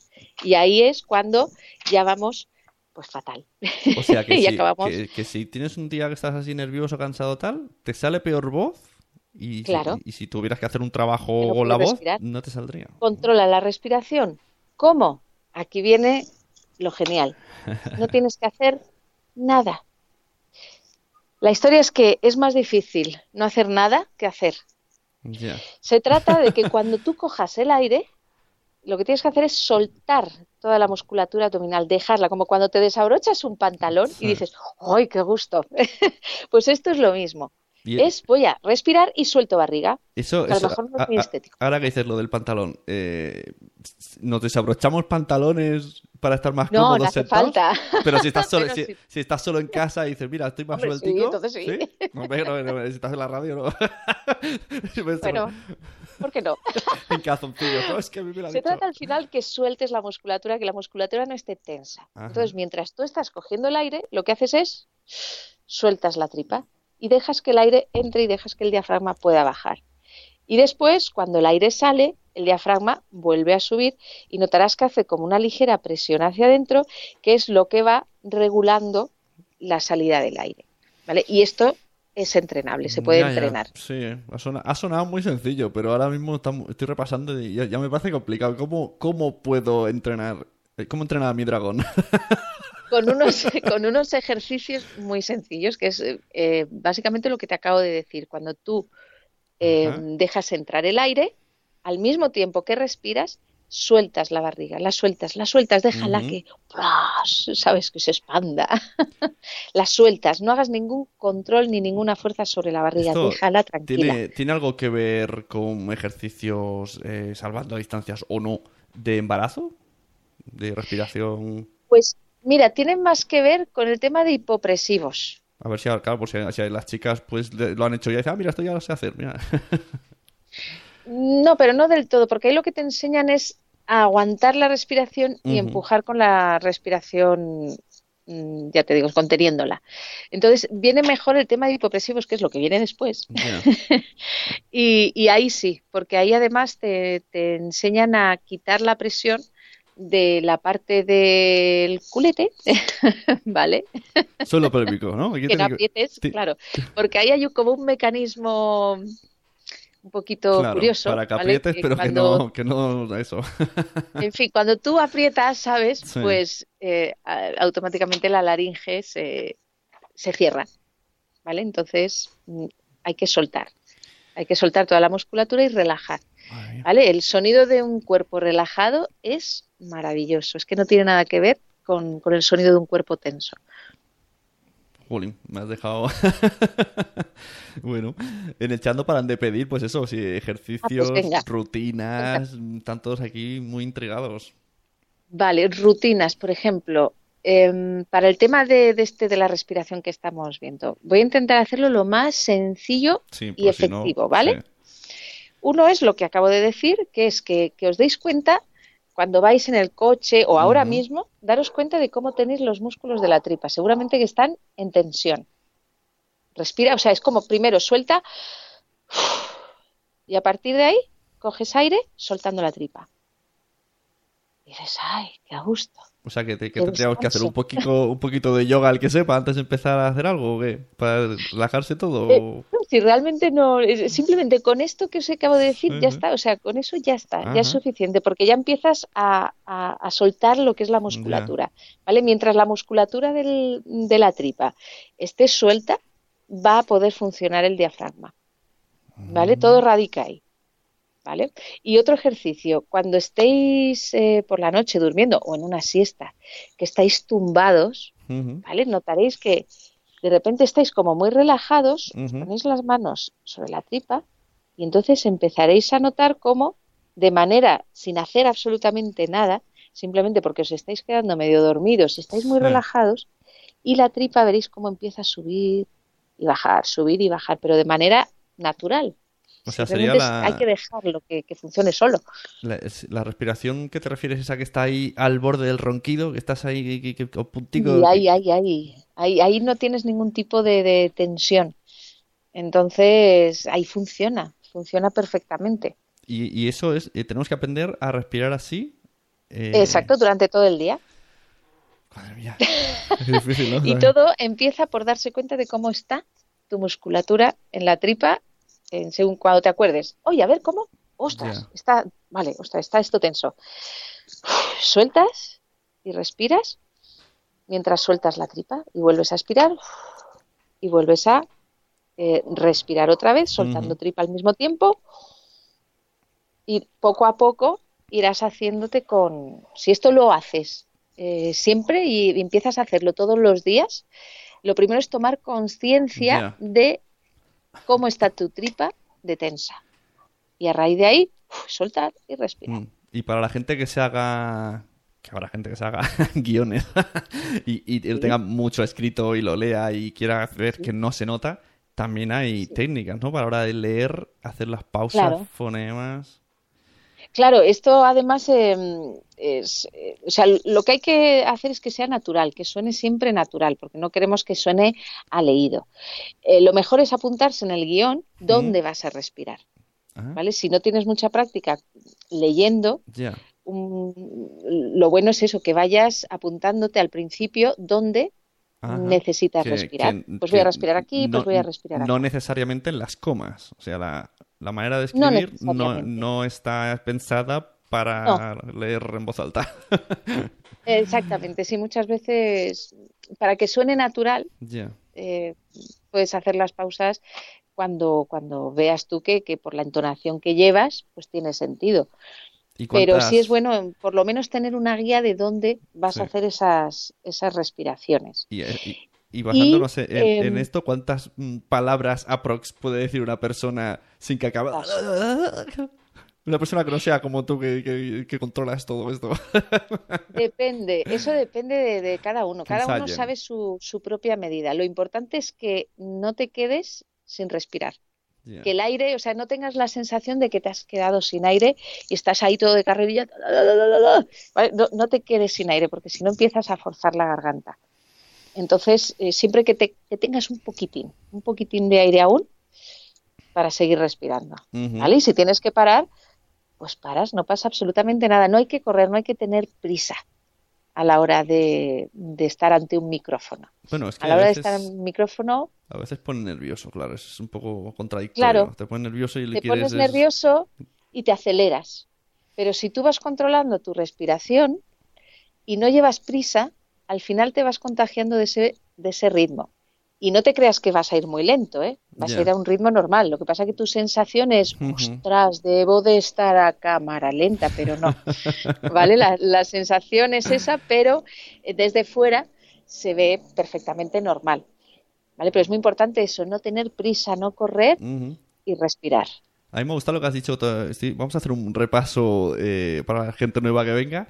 Y ahí es cuando ya vamos pues fatal. O sea, [LAUGHS] que, Y si, acabamos- que, que si tienes un día que estás así nervioso, cansado, tal, te sale peor voz. Y, si- Claro. y si tuvieras que hacer un trabajo con la voz, no te saldría. Controla la respiración. ¿Cómo? Aquí viene lo genial. No tienes que hacer nada. La historia es que es más difícil no hacer nada que hacer. Se trata de que cuando tú cojas el aire, lo que tienes que hacer es soltar toda la musculatura abdominal, dejarla, como cuando te desabrochas un pantalón Sí. y dices, ¡ay, qué gusto! [LAUGHS] pues esto es lo mismo. Es voy a respirar y suelto barriga. Eso, que a lo mejor no es a- muy estético. ahora que dices lo del pantalón, eh, ¿nos desabrochamos pantalones para estar más No, cómodos no hace sentados? falta. Pero si estás [LAUGHS] solo, si, sí. si estás solo en casa y dices, mira, estoy más Hombre, sí, sueltico. entonces sí. No, no, no, si estás en la radio, no. [LAUGHS] Bueno, ¿por qué no? [LAUGHS] En calzoncillos. No, es que a mí me Se dicho. trata al final que sueltes la musculatura, que la musculatura no esté tensa. Ajá. Entonces, mientras tú estás cogiendo el aire, lo que haces es sueltas la tripa y dejas que el aire entre y dejas que el diafragma pueda bajar. Y después, cuando el aire sale, el diafragma vuelve a subir y notarás que hace como una ligera presión hacia adentro, que es lo que va regulando la salida del aire. ¿Vale? Y esto es entrenable, se puede Ya, ya. entrenar. Sí, ha sonado, ha sonado muy sencillo, pero ahora mismo estoy repasando y ya, ya me parece complicado. ¿Cómo, cómo puedo entrenar? eh, ¿Cómo entrenar a mi dragón? [LAUGHS] con unos, [LAUGHS] con unos ejercicios muy sencillos, que es eh, básicamente lo que te acabo de decir. Cuando tú eh, dejas entrar el aire, al mismo tiempo que respiras, sueltas la barriga, la sueltas, la sueltas, déjala Ujú. que, ¡pras! sabes, que se expanda. [LAUGHS] la sueltas, no hagas ningún control ni ninguna fuerza sobre la barriga, Esto déjala tranquila. ¿Tiene, ¿Tiene algo que ver con ejercicios eh, salvando distancias o no de embarazo? ¿De respiración? Pues mira, tiene más que ver con el tema de hipopresivos. A ver si, claro, las chicas pues lo han hecho ya y dicen, ah, mira, esto ya lo sé hacer, mira. [LAUGHS] No, pero no del todo, porque ahí lo que te enseñan es a aguantar la respiración y empujar con la respiración, mm, ya te digo, conteniéndola. Entonces, viene mejor el tema de hipopresivos, que es lo que viene después. [LAUGHS] Y, y ahí sí, porque ahí además te, te enseñan a quitar la presión de la parte del culete, [LAUGHS] ¿vale? Suelo pélvico, ¿no? Aquí que no que- aprietes, claro, porque ahí hay como un mecanismo un poquito Claro, curioso, para que aprietes, pero cuando- que no, que no eso. [LAUGHS] En fin, cuando tú aprietas, ¿sabes? Sí. Pues eh, automáticamente la laringe se, se cierra, ¿vale? Entonces mm, hay que soltar. Hay que soltar toda la musculatura y relajar. ¿Vale? El sonido de un cuerpo relajado es maravilloso. Es que no tiene nada que ver con, con el sonido de un cuerpo tenso. Jolín, me has dejado. [LAUGHS] bueno, en el chat no paran de pedir, pues eso, sí, ejercicios, Ah, pues venga. rutinas, están todos aquí muy intrigados. Vale, rutinas, por ejemplo, em, para el tema de, de este de la respiración que estamos viendo, voy a intentar hacerlo lo más sencillo Sí, y por si no, efectivo, ¿vale? sí. Uno es lo que acabo de decir, que es que, que os deis cuenta cuando vais en el coche o ahora mismo, daros cuenta de cómo tenéis los músculos de la tripa. Seguramente que están en tensión. Respira, o sea, es como primero suelta y a partir de ahí coges aire soltando la tripa. Y dices, ay, qué a gusto. O sea, que, te- que Qué tendríamos que hacer un poquito, un poquito de yoga al que sepa antes de empezar a hacer algo, ¿o qué? ¿Para relajarse todo? Eh, No, Si realmente no, simplemente con esto que os acabo de decir, ya está, o sea, con eso ya está, Ajá. ya es suficiente, porque ya empiezas a, a- a soltar lo que es la musculatura, ¿vale? Mientras la musculatura del- de la tripa esté suelta, va a poder funcionar el diafragma, ¿vale? Todo radica ahí, ¿vale? Y otro ejercicio, cuando estéis eh, por la noche durmiendo o en una siesta, que estáis tumbados. ¿vale? Notaréis que de repente estáis como muy relajados, os ponéis las manos sobre la tripa y entonces empezaréis a notar cómo, de manera sin hacer absolutamente nada, simplemente porque os estáis quedando medio dormidos y estáis muy relajados, y la tripa veréis cómo empieza a subir y bajar, subir y bajar, pero de manera natural. O sea, sería la- hay que dejarlo que, que funcione solo. La, es- la respiración que te refieres es esa que está ahí al borde del ronquido, que estás ahí que, que- que- a puntico. Y ahí, ahí, ahí, ahí, ahí no tienes ningún tipo de, de tensión. Entonces, ahí funciona, funciona perfectamente. Y, y eso es, eh, tenemos que aprender a respirar así. eh, Exacto, durante todo el día. Madre mía. [LAUGHS] Es difícil, ¿no? Y todo empieza por darse cuenta de cómo está tu musculatura en la tripa, en según cuando te acuerdes. Oye, a ver cómo. Ostras, está, vale, ostras, está esto tenso. Sueltas y respiras mientras sueltas la tripa y vuelves a aspirar y vuelves a eh, respirar otra vez, soltando tripa al mismo tiempo. Y poco a poco irás haciéndote con. Si esto lo haces eh, siempre y empiezas a hacerlo todos los días, lo primero es tomar conciencia de cómo está tu tripa de tensa. Y a raíz de ahí, uf, soltar y respirar. Mm. Y para la gente que se haga, que habrá gente que se haga [LAUGHS] guiones [LAUGHS] y, y tenga mucho escrito y lo lea y quiera ver que no se nota, también hay técnicas, ¿no? Para la hora de leer, hacer las pausas, Claro. fonemas. Claro, esto además eh, es, eh, o sea, lo que hay que hacer es que sea natural, que suene siempre natural, porque no queremos que suene a leído. Eh, lo mejor es apuntarse en el guion dónde vas a respirar, ¿vale? Si no tienes mucha práctica leyendo, lo bueno es eso, que vayas apuntándote al principio dónde Ajá. necesitas Que- respirar. que- pues voy a respirar aquí, pues no- voy a respirar No acá. necesariamente en las comas. O sea, la, la manera de escribir no, no está pensada para leer en voz alta. [LAUGHS] Exactamente, sí, muchas veces para que suene natural, eh, puedes hacer las pausas cuando, cuando veas tú que, que por la entonación que llevas, pues tiene sentido. ¿Y Pero sí es bueno por lo menos tener una guía de dónde vas Sí. a hacer esas, esas respiraciones. Y, eh, y- y basándonos en, en em, esto, ¿cuántas mm, palabras aprox puede decir una persona sin que acabe? Una persona que no sea como tú que, que- que controlas todo esto. [LAUGHS] Depende, eso depende de, de cada uno. Cada uno sabe su, su propia medida. Lo importante es que no te quedes sin respirar. Que el aire, o sea, no tengas la sensación de que te has quedado sin aire y estás ahí todo de carrerilla. no te quedes sin aire, porque si no empiezas a forzar la garganta. Entonces, eh, siempre que, te, que tengas un poquitín, un poquitín de aire aún, para seguir respirando. Ujú. ¿Vale? Y si tienes que parar, pues paras, no pasa absolutamente nada. No hay que correr, no hay que tener prisa a la hora de, de estar ante un micrófono. Bueno, es que A la a hora de estar en un micrófono, a veces pone nervioso, claro, es un poco contradictorio. Claro. Te pone nervioso y le te quieres... pones es- nervioso y te aceleras. Pero si tú vas controlando tu respiración y no llevas prisa, al final te vas contagiando de ese, de ese ritmo. Y no te creas que vas a ir muy lento, ¿eh? Vas a ir a un ritmo normal. Lo que pasa es que tu sensación es, ostras, debo de estar a cámara lenta, pero no. [LAUGHS] ¿Vale? La, la sensación es esa, pero eh, desde fuera se ve perfectamente normal. ¿Vale? Pero es muy importante eso, no tener prisa, no correr y respirar. A mí me gusta lo que has dicho. sí, vamos a hacer un repaso eh, para la gente nueva que venga.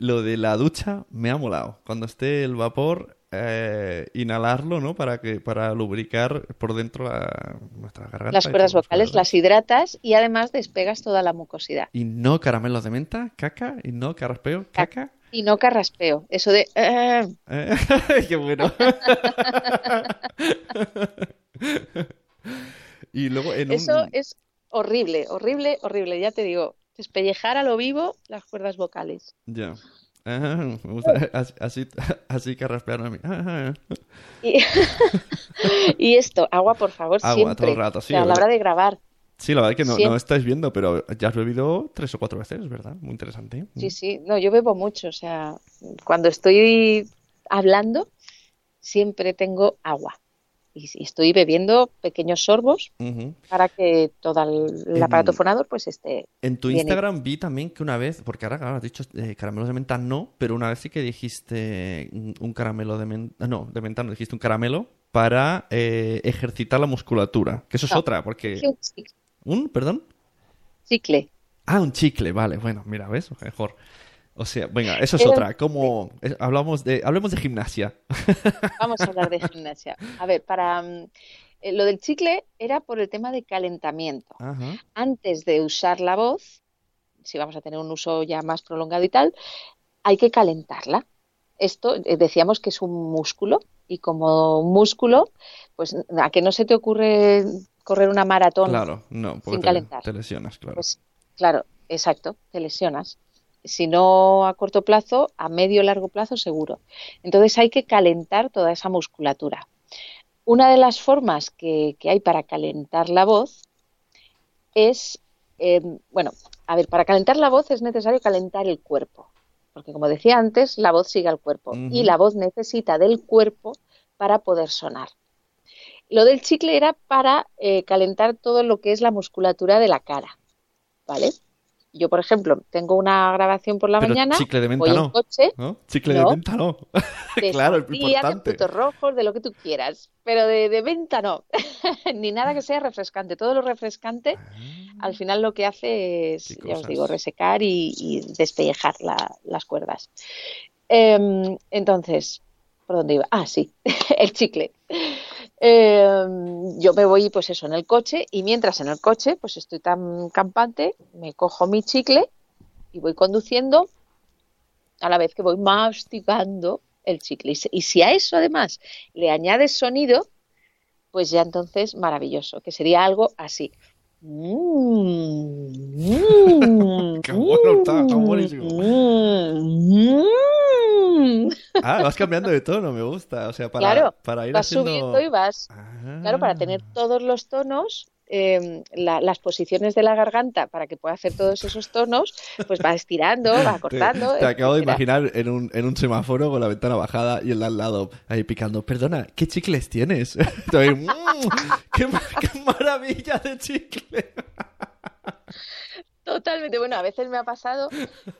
Lo de la ducha me ha molado. Cuando esté el vapor, eh, inhalarlo, ¿no? Para que para lubricar por dentro la, nuestra garganta. Las cuerdas vocales las hidratas y además despegas toda la mucosidad. Y no caramelos de menta, caca, y no carraspeo, caca. Y no carraspeo. Eso de... "Ah", Eh, [LAUGHS] ¡Qué bueno! [LAUGHS] y luego en un... eso es horrible, horrible, horrible. Ya te digo, despellejar a lo vivo las cuerdas vocales. Ya. Ah, me gusta. [LAUGHS] Así, así, así carraspearon a mí. Ah, Y, [LAUGHS] y esto, agua, por favor, Agua siempre. todo el rato, O sí, sea, a la hora de grabar. Sí, la verdad es que no, no estáis viendo, pero ya has bebido tres o cuatro veces, ¿verdad? Muy interesante. Sí, sí. No, yo bebo mucho. O sea, cuando estoy hablando, siempre tengo agua. Y y estoy bebiendo pequeños sorbos para que todo el, el En- aparato fonador pues esté En tu Bien, Instagram vi también que una vez, porque ahora claro, has dicho eh, caramelos de menta no, pero una vez sí que dijiste mm, un caramelo de menta, no, de menta no, dijiste un caramelo para eh, ejercitar la musculatura, que eso es No, otra, porque... Un chicle. ¿Un? ¿Perdón? chicle. Ah, un chicle, vale, bueno, mira, ¿ves? Mejor. O sea, venga, eso es Pero- otra, como... eh, hablamos de, hablemos de gimnasia. [LAUGHS] Vamos a hablar de gimnasia. A ver, para mm, eh, lo del chicle era por el tema de calentamiento. Ajá. Antes de usar la voz, si vamos a tener un uso ya más prolongado y tal, hay que calentarla. Esto eh, decíamos que es un músculo y como músculo, pues a que no se te ocurre correr una maratón, Claro, no, porque sin te, calentar. te lesionas, claro. pues claro, exacto, te lesionas. Si no a corto plazo, a medio largo plazo seguro. Entonces hay que calentar toda esa musculatura. Una de las formas que, que hay para calentar la voz es, eh, bueno, a ver, para calentar la voz es necesario calentar el cuerpo, porque como decía antes, la voz sigue al cuerpo y la voz necesita del cuerpo para poder sonar. Lo del chicle era para eh, calentar todo lo que es la musculatura de la cara, ¿vale? Yo, por ejemplo, tengo una grabación por la Pero mañana, chicle de menta voy en no. coche, ¿No? Chicle de No. menta [LAUGHS] no. de claro, es de importante. frutos rojos, de lo que tú quieras, pero de, de venta no, [LAUGHS] ni nada que sea refrescante. Todo lo refrescante al final lo que hace es, ya os digo, resecar y, y despellejar la- las cuerdas. Em, entonces, ¿por dónde iba? Ah, sí, [LAUGHS] el chicle. Em, yo me voy, pues eso, en el coche y mientras en el coche, pues estoy tan campante, me cojo mi chicle y voy conduciendo a la vez que voy masticando el chicle. Y si a eso además le añades sonido, pues ya entonces maravilloso, que sería algo así. Mm, [LAUGHS] Qué bueno está, está buenísimo. mm, mm. Ah, vas cambiando de tono, me gusta. O sea, para, Claro, para ir Vas haciendo. subiendo y vas, Ah. claro, para tener todos los tonos, eh, la- las posiciones de la garganta, para que pueda hacer todos esos tonos, pues va estirando, va [LAUGHS] cortando. te acabo de imaginar en un, en un semáforo con la ventana bajada y el de al lado ahí picando. Perdona, ¿qué chicles tienes? [LAUGHS] "Mm, qué, ma- qué maravilla de chicle! Totalmente. Bueno, a veces me ha pasado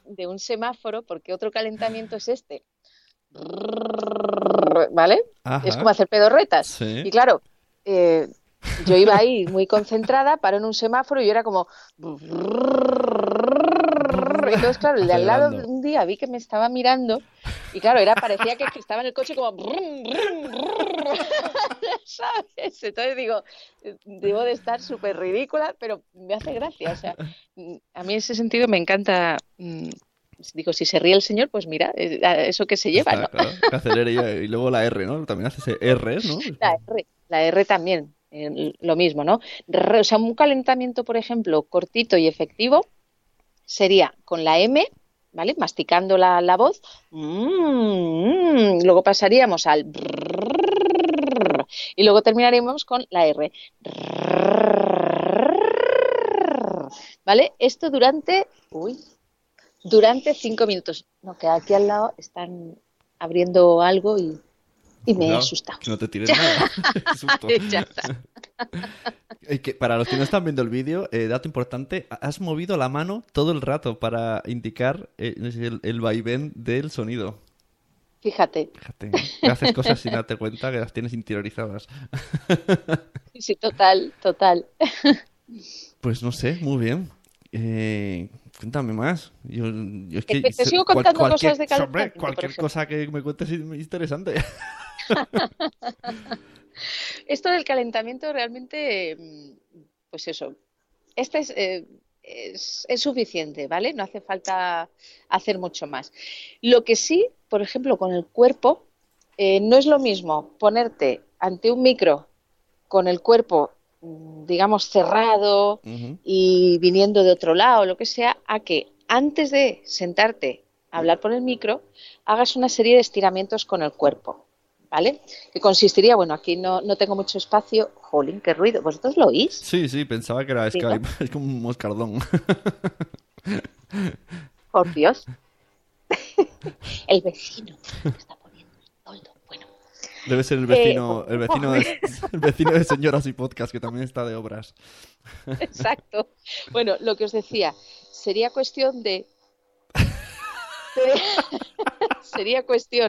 de un semáforo, porque otro calentamiento es este. ¿Vale? Ajá. Es como hacer pedorretas. Sí. Y claro, eh, yo iba ahí muy concentrada, paro en un semáforo y yo era como... Entonces, claro, el de al lado un día vi que me estaba mirando y claro, era parecía que, estaba en el coche como... ¿Sabes? Entonces digo, debo de estar súper ridícula, pero me hace gracia. O sea, a mí en ese sentido me encanta... mm, Digo, si se ríe el señor, pues mira, eh, eso que se lleva, Está, ¿no? claro, que acelere ya. Y luego la R, ¿no? También hace ese R, ¿no? La R, la R también, lo mismo, ¿no? O sea, un calentamiento, por ejemplo, cortito y efectivo sería con la M, ¿vale? Masticando la, la voz. Mm, luego pasaríamos al y luego terminaríamos con la R. ¿Vale? Esto durante, uy, durante cinco minutos. No, que aquí al lado están abriendo algo y, y me asustado. Que no te tires [LAUGHS] nada. [LAUGHS] Ya está. [LAUGHS] Que para los que no están viendo el vídeo, eh, dato importante, has movido la mano todo el rato para indicar eh, el, el vaivén del sonido. Fíjate, Fíjate, que haces cosas sin darte cuenta que las tienes interiorizadas. sí, total, total. Pues no sé, muy bien. Eh, cuéntame más. Yo, yo es que Te- te sigo contando cosas de calentamiento, por cualquier cosa que me cuentes es interesante. [LAUGHS] Esto del calentamiento realmente, mm, pues eso, este es, eh, es, es suficiente, ¿vale? No hace falta hacer mucho más. Lo que sí, por ejemplo, con el cuerpo, eh, no es lo mismo ponerte ante un micro con el cuerpo, mm, digamos, cerrado y viniendo de otro lado, lo que sea, a que antes de sentarte a hablar por el micro, hagas una serie de estiramientos con el cuerpo, ¿vale? Que consistiría, bueno, aquí no, no tengo mucho espacio. Jolín, qué ruido. ¿Vosotros lo oís? Sí, sí, pensaba que era Sí, ¿no? Skype. [LAUGHS] Es como un moscardón. Por Dios. [LAUGHS] El vecino está poniendo el toldo. Bueno, Debe ser el vecino, el vecino de, [LAUGHS] el vecino de Señoras y Podcast, que también está de obras. exacto. Bueno, lo que os decía, sería cuestión de... Sería cuestión...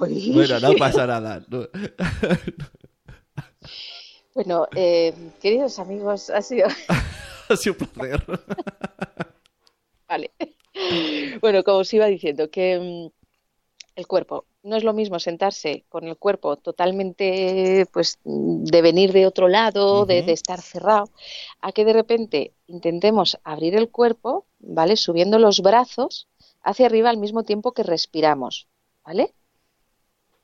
Ay. Bueno, no pasa nada. no. [LAUGHS] Bueno, eh, queridos amigos, ha sido... [LAUGHS] Ha sido un placer. Vale. Bueno, como os iba diciendo, que mm, el cuerpo no es lo mismo sentarse con el cuerpo totalmente, pues, de venir de otro lado, de estar cerrado, a que de repente intentemos abrir el cuerpo, ¿vale? Subiendo los brazos hacia arriba al mismo tiempo que respiramos, ¿vale?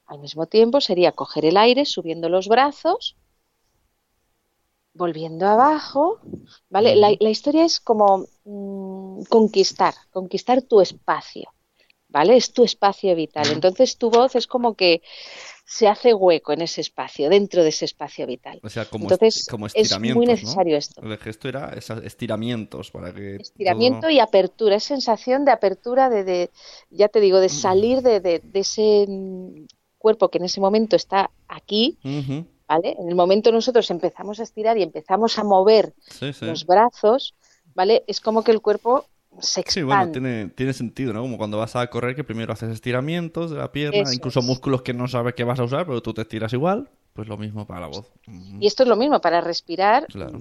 Al mismo tiempo sería coger el aire subiendo los brazos, volviendo abajo, ¿vale? La, la historia es como mm, conquistar, conquistar tu espacio, ¿vale? Es tu espacio vital. Entonces tu voz es como que se hace hueco en ese espacio, dentro de ese espacio vital. O sea, como, Entonces como es muy ¿no? necesario esto. El gesto era estiramientos para que Estiramiento todo- y apertura, es sensación de apertura, de, de ya te digo, de salir de, de- de ese mm, cuerpo que en ese momento está aquí. ¿vale? En el momento nosotros empezamos a estirar y empezamos a mover Sí, sí. los brazos, ¿vale? Es como que el cuerpo se expande. Sí, bueno, tiene, tiene sentido, ¿no? Como cuando vas a correr, que primero haces estiramientos de la pierna, Eso incluso es. músculos que no sabes que vas a usar, pero tú te estiras igual. Pues lo mismo para la voz. Y esto es lo mismo, para respirar, Claro.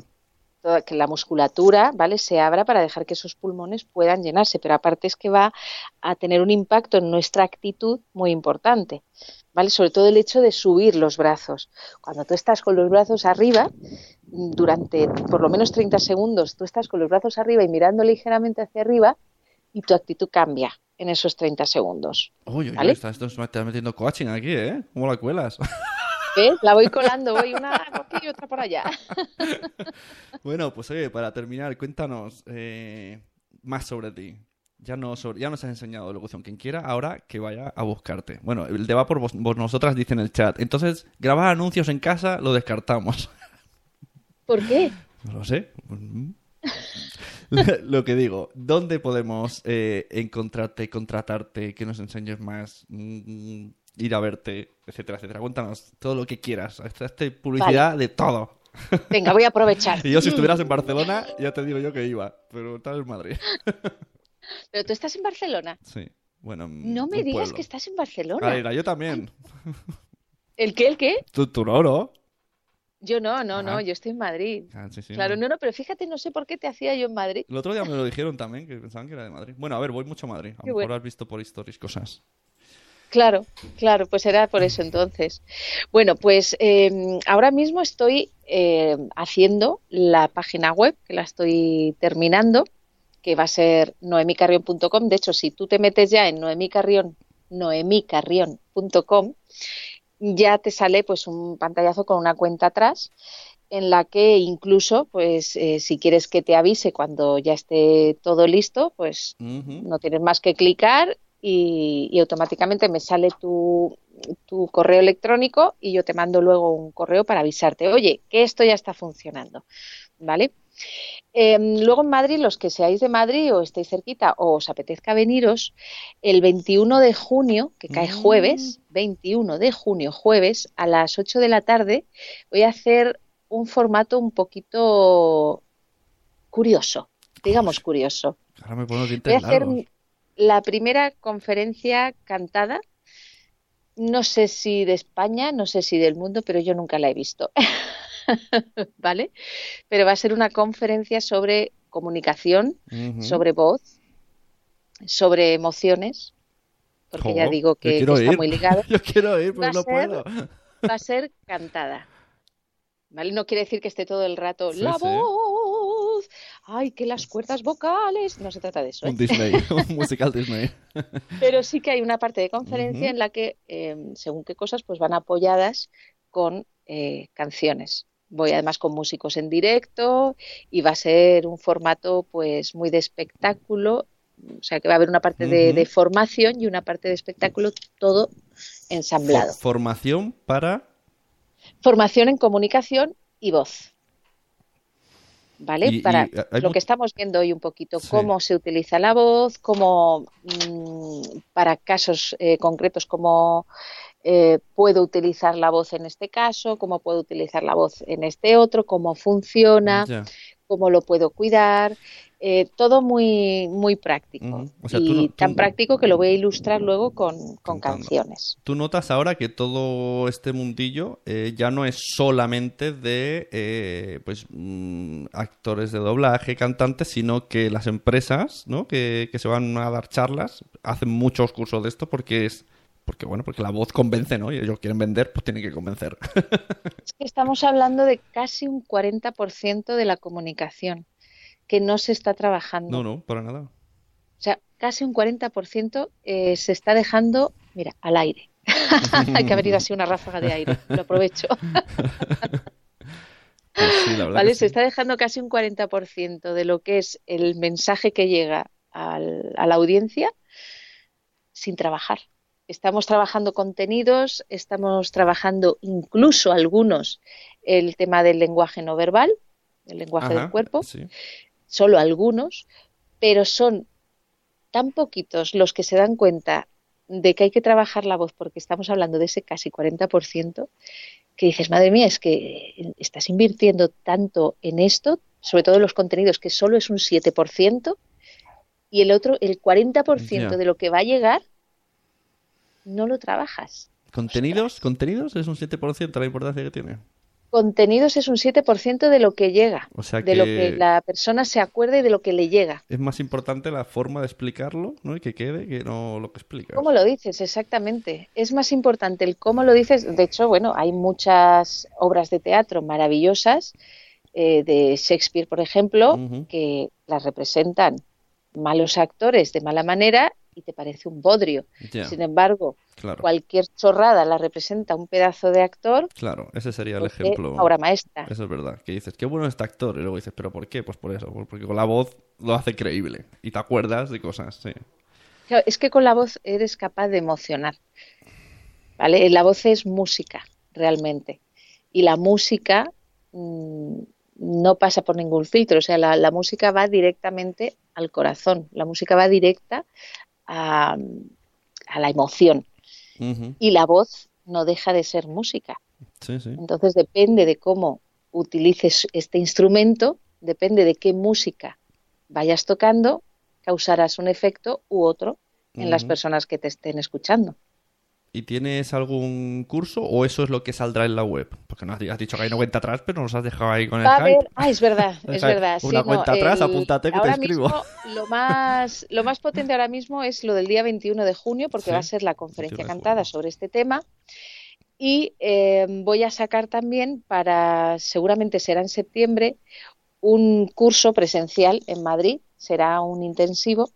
Toda- que la musculatura, ¿vale? Se abra para dejar que esos pulmones puedan llenarse, pero aparte es que va a tener un impacto en nuestra actitud muy importante, ¿vale? Sobre todo el hecho de subir los brazos. Cuando tú estás con los brazos arriba, durante por lo menos 30 segundos, tú estás con los brazos arriba y mirando ligeramente hacia arriba y tu actitud cambia en esos 30 segundos. Uy, uy, estás, estás metiendo coaching aquí, ¿eh? ¿Cómo la cuelas? [LAUGHS] ¿Ves? La voy colando, voy una por aquí y otra por allá. [LAUGHS] bueno, pues oye, para terminar, cuéntanos eh, más sobre ti. Ya, no sobre- ya nos has enseñado locución. Quien quiera, ahora que vaya a buscarte. Bueno, el de va por vos, vos nosotras dice en el chat. Entonces, grabar anuncios en casa lo descartamos. [LAUGHS] ¿Por qué? No lo sé. [LAUGHS] Lo que digo, ¿dónde podemos eh, encontrarte, contratarte, que nos enseñes más, mm, ir a verte, etcétera, etcétera? Cuéntanos todo lo que quieras. Esta esta publicidad de todo. Venga, voy a aprovechar. [LAUGHS] Y yo si estuvieras en Barcelona, ya te digo yo que iba, pero estás en Madrid. [LAUGHS] Pero tú estás en Barcelona. Sí, bueno. mm, No me digas pueblo. que estás en Barcelona. Alegra, yo también. ¿El qué? ¿El qué? Tú, tú no, ¿no? Yo no, no, Ajá. no, yo estoy en Madrid. Ah, sí, sí, Claro, no. no, no, pero fíjate, no sé por qué te hacía yo en Madrid. El otro día me lo [LAUGHS] dijeron también, que pensaban que era de Madrid. Bueno, a ver, voy mucho a Madrid. A lo mejor bueno. has visto por stories cosas. Claro, claro, pues era por eso entonces. Bueno, pues eh, ahora mismo estoy eh, haciendo la página web, que la estoy terminando, que va a ser noemicarrion.com. De hecho, si tú te metes ya en noemicarrion, noemicarrion.com, ya te sale pues un pantallazo con una cuenta atrás en la que incluso, pues eh, si quieres que te avise cuando ya esté todo listo, pues no tienes más que clicar y, y automáticamente me sale tu, tu correo electrónico y yo te mando luego un correo para avisarte, oye, que esto ya está funcionando, ¿vale? Eh, luego en Madrid, los que seáis de Madrid o estéis cerquita o os apetezca veniros, el 21 de junio, que cae Mm. jueves, 21 de junio, jueves, a las 8 de la tarde, voy a hacer un formato un poquito curioso, digamos curioso. Ahora me pongo Voy a hacer largos. La primera conferencia cantada, no sé si de España, no sé si del mundo, pero yo nunca la he visto. [LAUGHS] ¿Vale? Pero va a ser una conferencia sobre comunicación, sobre voz, sobre emociones, porque ya digo que, está ir. muy [LAUGHS] ligado. Yo quiero ir, pero a no ser- puedo. Va a ser cantada. ¿Vale? No quiere decir que esté todo el rato Sí, la sí. voz, ay, que las cuerdas vocales. No se trata de eso. ¿eh? Un Disney, [LAUGHS] un musical Disney. Pero sí que hay una parte de conferencia en la que, eh, según qué cosas, pues van apoyadas con eh, canciones. Voy además con músicos en directo y va a ser un formato pues muy de espectáculo, o sea que va a haber una parte de, formación y una parte de espectáculo, todo ensamblado. For- Formación para... Formación en comunicación y voz. ¿Vale? Y- Para lo que estamos viendo hoy un poquito, Sí. cómo se utiliza la voz, cómo mm, para casos eh, concretos, cómo eh, puedo utilizar la voz en este caso, cómo puedo utilizar la voz en este otro, cómo funciona, cómo lo puedo cuidar, eh, todo muy, muy práctico. Ujú. O sea, y tú no- tú- tan práctico que lo voy a ilustrar luego con, con canciones. Tú notas ahora que todo este mundillo eh, ya no es solamente de eh, pues mm, actores de doblaje, cantantes, sino que las empresas, ¿no? Que, que se van a dar charlas, hacen muchos cursos de esto porque es porque bueno, porque la voz convence, ¿no? Y ellos quieren vender, pues tienen que convencer. [LAUGHS] Es que estamos hablando de casi un 40% de la comunicación que no se está trabajando. No, no, para nada. O sea, casi un 40% eh, se está dejando, mira, al aire. Hay [LAUGHS] que ha venido así una ráfaga de aire, lo aprovecho. [LAUGHS] Pues sí, la verdad ¿Vale? Se sí. está dejando casi un 40% de lo que es el mensaje que llega al- a la audiencia sin trabajar. Estamos trabajando contenidos, estamos trabajando incluso algunos el tema del lenguaje no verbal, el lenguaje Ajá, del cuerpo, sí. Solo algunos, pero son tan poquitos los que se dan cuenta de que hay que trabajar la voz, porque estamos hablando de ese casi 40%, que dices, madre mía, es que estás invirtiendo tanto en esto, sobre todo en los contenidos, que solo es un 7%, y el otro, el 40% Ya. de lo que va a llegar, no lo trabajas. ¿Contenidos? ¿Contenidos? Es un 7% la importancia que tiene. Contenidos es un 7% de lo que llega, O sea de lo que- la persona se acuerde y de lo que le llega. Es más importante la forma de explicarlo, ¿no? Y que quede que no lo que explicas. ¿Cómo lo dices? Exactamente. Es más importante el cómo lo dices. De hecho, bueno, hay muchas obras de teatro maravillosas, eh, de Shakespeare, por ejemplo, que las representan malos actores de mala manera y te parece un bodrio. Sin embargo, claro. cualquier chorrada la representa un pedazo de actor, Claro, ese sería el ejemplo. obra maestra. Eso es verdad. Que dices, qué bueno este actor. Y luego dices, ¿pero por qué? Pues por eso. Porque con la voz lo hace creíble. Y te acuerdas de cosas, sí. Claro, es que con la voz eres capaz de emocionar. ¿Vale? La voz es música, realmente. Y la música mm, no pasa por ningún filtro. O sea, la, la música va directamente al corazón. La música va directa a, a la emoción. Y la voz no deja de ser música. Sí, sí. Entonces depende de cómo utilices este instrumento, depende de qué música vayas tocando, causarás un efecto u otro en las personas que te estén escuchando. ¿Y tienes algún curso o eso es lo que saldrá en la web? Porque no has dicho que hay una cuenta atrás, pero nos has dejado ahí con el Va a hype. haber, ah, es verdad, [LAUGHS] es verdad. una sí, no, cuenta atrás, el- apúntate que te escribo. mismo lo más, lo más potente ahora mismo es lo del día 21 de junio, porque Sí, va a ser la conferencia 21 de cantada sobre este tema. Y eh, voy a sacar también para, seguramente será en septiembre, un curso presencial en Madrid, será un intensivo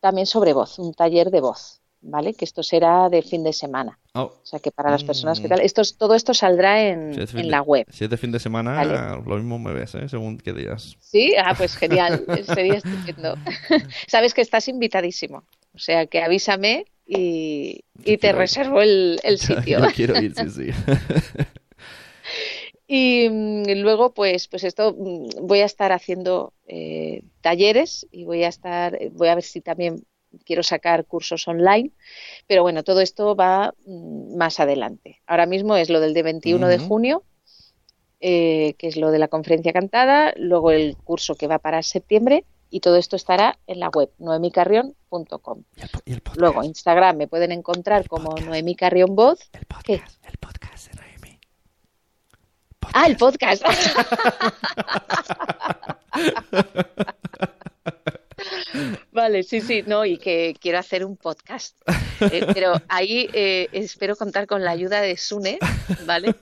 también sobre voz, un taller de voz, ¿vale? Que esto será de fin de semana. Oh, O sea que para las personas que Mm. tal, esto, es- todo esto saldrá en, si es fin en de- la web. Si es de fin de semana, Vale. lo mismo me ves, ¿eh? Según qué días. Sí, ah, pues genial, sería estupendo. [LAUGHS] [LAUGHS] Sabes que estás invitadísimo, o sea que avísame y, y te quiero reservo el, el [LAUGHS] sitio. Yo quiero ir, sí, sí. Y mm, luego, pues, pues esto mm, voy a estar haciendo eh, talleres y voy a estar, voy a ver si también quiero sacar cursos online, pero bueno, todo esto va mm, más adelante. Ahora mismo es lo del de 21 de junio, eh, que es lo de la conferencia cantada, luego el curso que va para septiembre y todo esto estará en la web noemicarrión.com. Luego Instagram me pueden encontrar como Noemi Carrión Voz. el ¿qué? El podcast de Noemi. Ah, el podcast. [LAUGHS] [LAUGHS] Vale, sí, sí, no, y que quiero hacer un podcast. Eh, pero ahí eh, espero contar con la ayuda de Sune, ¿vale?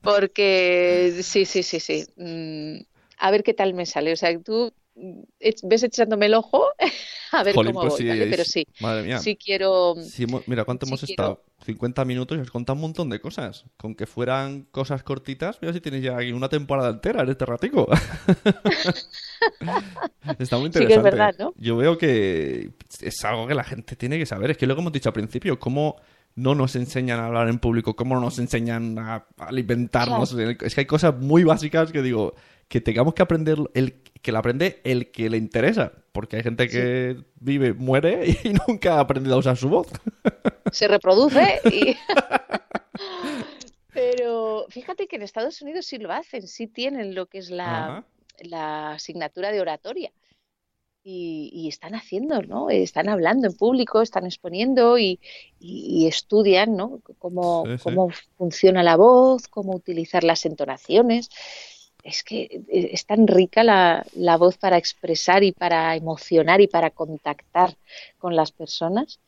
Porque sí, sí, sí, sí. Mm, a ver qué tal me sale. O sea, tú ves echándome el ojo [LAUGHS] a ver Jolín, cómo pues voy, sí, ¿vale? Pero sí, Madre mía. sí quiero. Sí, mira, ¿cuánto Sí hemos quiero- estado? 50 minutos y has contado un montón de cosas. Con que fueran cosas cortitas, mira si tienes ya aquí una temporada entera en este ratico. [LAUGHS] Está muy Sí que es interesante. verdad, ¿no? Yo veo que es algo que la gente tiene que saber. Es que lo que hemos dicho al principio, cómo no nos enseñan a hablar en público, cómo no nos enseñan a, a alimentarnos. Es que hay cosas muy básicas que digo, que tengamos que aprender, el, que la aprende el que le interesa. Porque hay gente que vive, muere [LAUGHS] y nunca ha aprendido a usar su voz. se reproduce [LAUGHS] y... Pero fíjate que en Estados Unidos sí lo hacen, sí tienen lo que es la, la asignatura de oratoria. Y, y están haciendo, ¿no? Están hablando en público, están exponiendo y, y- y estudian, ¿no? Cómo, Sí, sí. cómo funciona la voz, cómo utilizar las entonaciones. Es que eh, es tan rica la, la voz para expresar y para emocionar y para contactar con las personas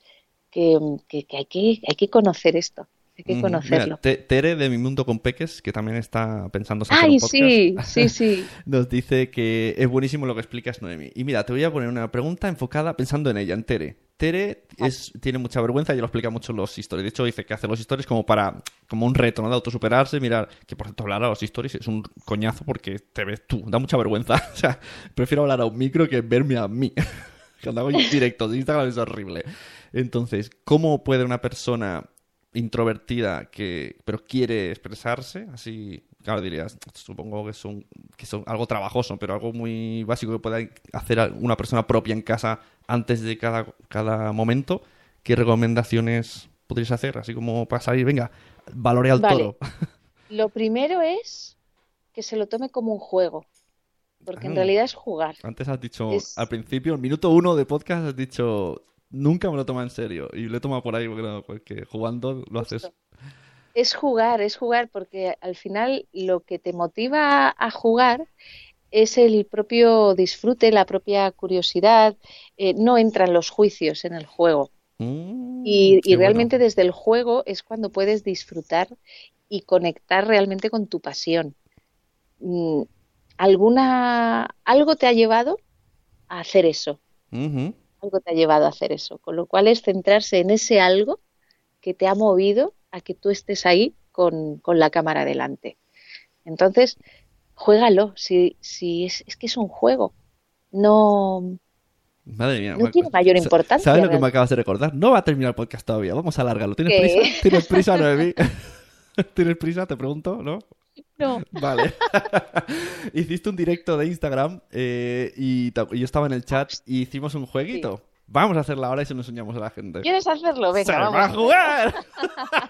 que, que- que hay que, hay que conocer esto, hay que conocerlo. Mira, Tere de Mi Mundo con Peques, que también está pensando en hacer Ay, un podcast, sí, sí, sí. [LAUGHS] nos dice que es buenísimo lo que explicas, Noemi. Y mira, te voy a poner una pregunta enfocada pensando en ella, en Tere. Tere es, tiene mucha vergüenza y lo explica mucho en los stories. De hecho, dice que hace los stories como para como un reto, ¿no? De autosuperarse, mirar. Que por cierto, hablar a los stories es un coñazo porque te ves tú, da mucha vergüenza. [LAUGHS] O sea, prefiero hablar a un micro que verme a mí. [LAUGHS] Cuando hago directos de Instagram es horrible. Entonces, ¿cómo puede una persona introvertida que pero quiere expresarse así claro dirías supongo que son que son algo trabajoso pero algo muy básico que pueda hacer una persona propia en casa antes de cada cada momento qué recomendaciones podrías hacer así como para salir venga valore al Vale. toro [LAUGHS] Lo primero es que se lo tome como un juego, porque en Ah. realidad es jugar. Antes has dicho, Es- al principio, el minuto uno de podcast, has dicho, nunca me lo toma en serio. Y lo he tomado por ahí porque, no, porque jugando lo haces. Es jugar, es jugar, porque al final lo que te motiva a jugar es el propio disfrute, la propia curiosidad, eh, no entran los juicios en el juego. Mm, Y, bueno. realmente desde el juego es cuando puedes disfrutar y conectar realmente con tu pasión. Mm, ¿Alguna, algo te ha llevado a hacer eso? Algo te ha llevado a hacer eso. Con lo cual es centrarse en ese algo que te ha movido a que tú estés ahí con, con la cámara delante. Entonces, juégalo, si, si es, es que es un juego. No, Madre mía. No tiene mayor importancia, ¿Sabes lo que me acabas de recordar? No va a terminar el podcast todavía. Vamos a alargarlo. ¿Tienes ¿Qué? prisa? [LAUGHS] ¿Tienes prisa, Noemí? [LAUGHS] ¿Tienes prisa? Te pregunto, ¿no? no. Vale. [LAUGHS] Hiciste un directo de Instagram eh, y yo estaba en el chat y hicimos un jueguito. Vamos a hacerlo ahora y se lo enseñamos a la gente. ¿Quieres hacerlo? Venga, ¡Se vamos. va a jugar! [LAUGHS] [LAUGHS]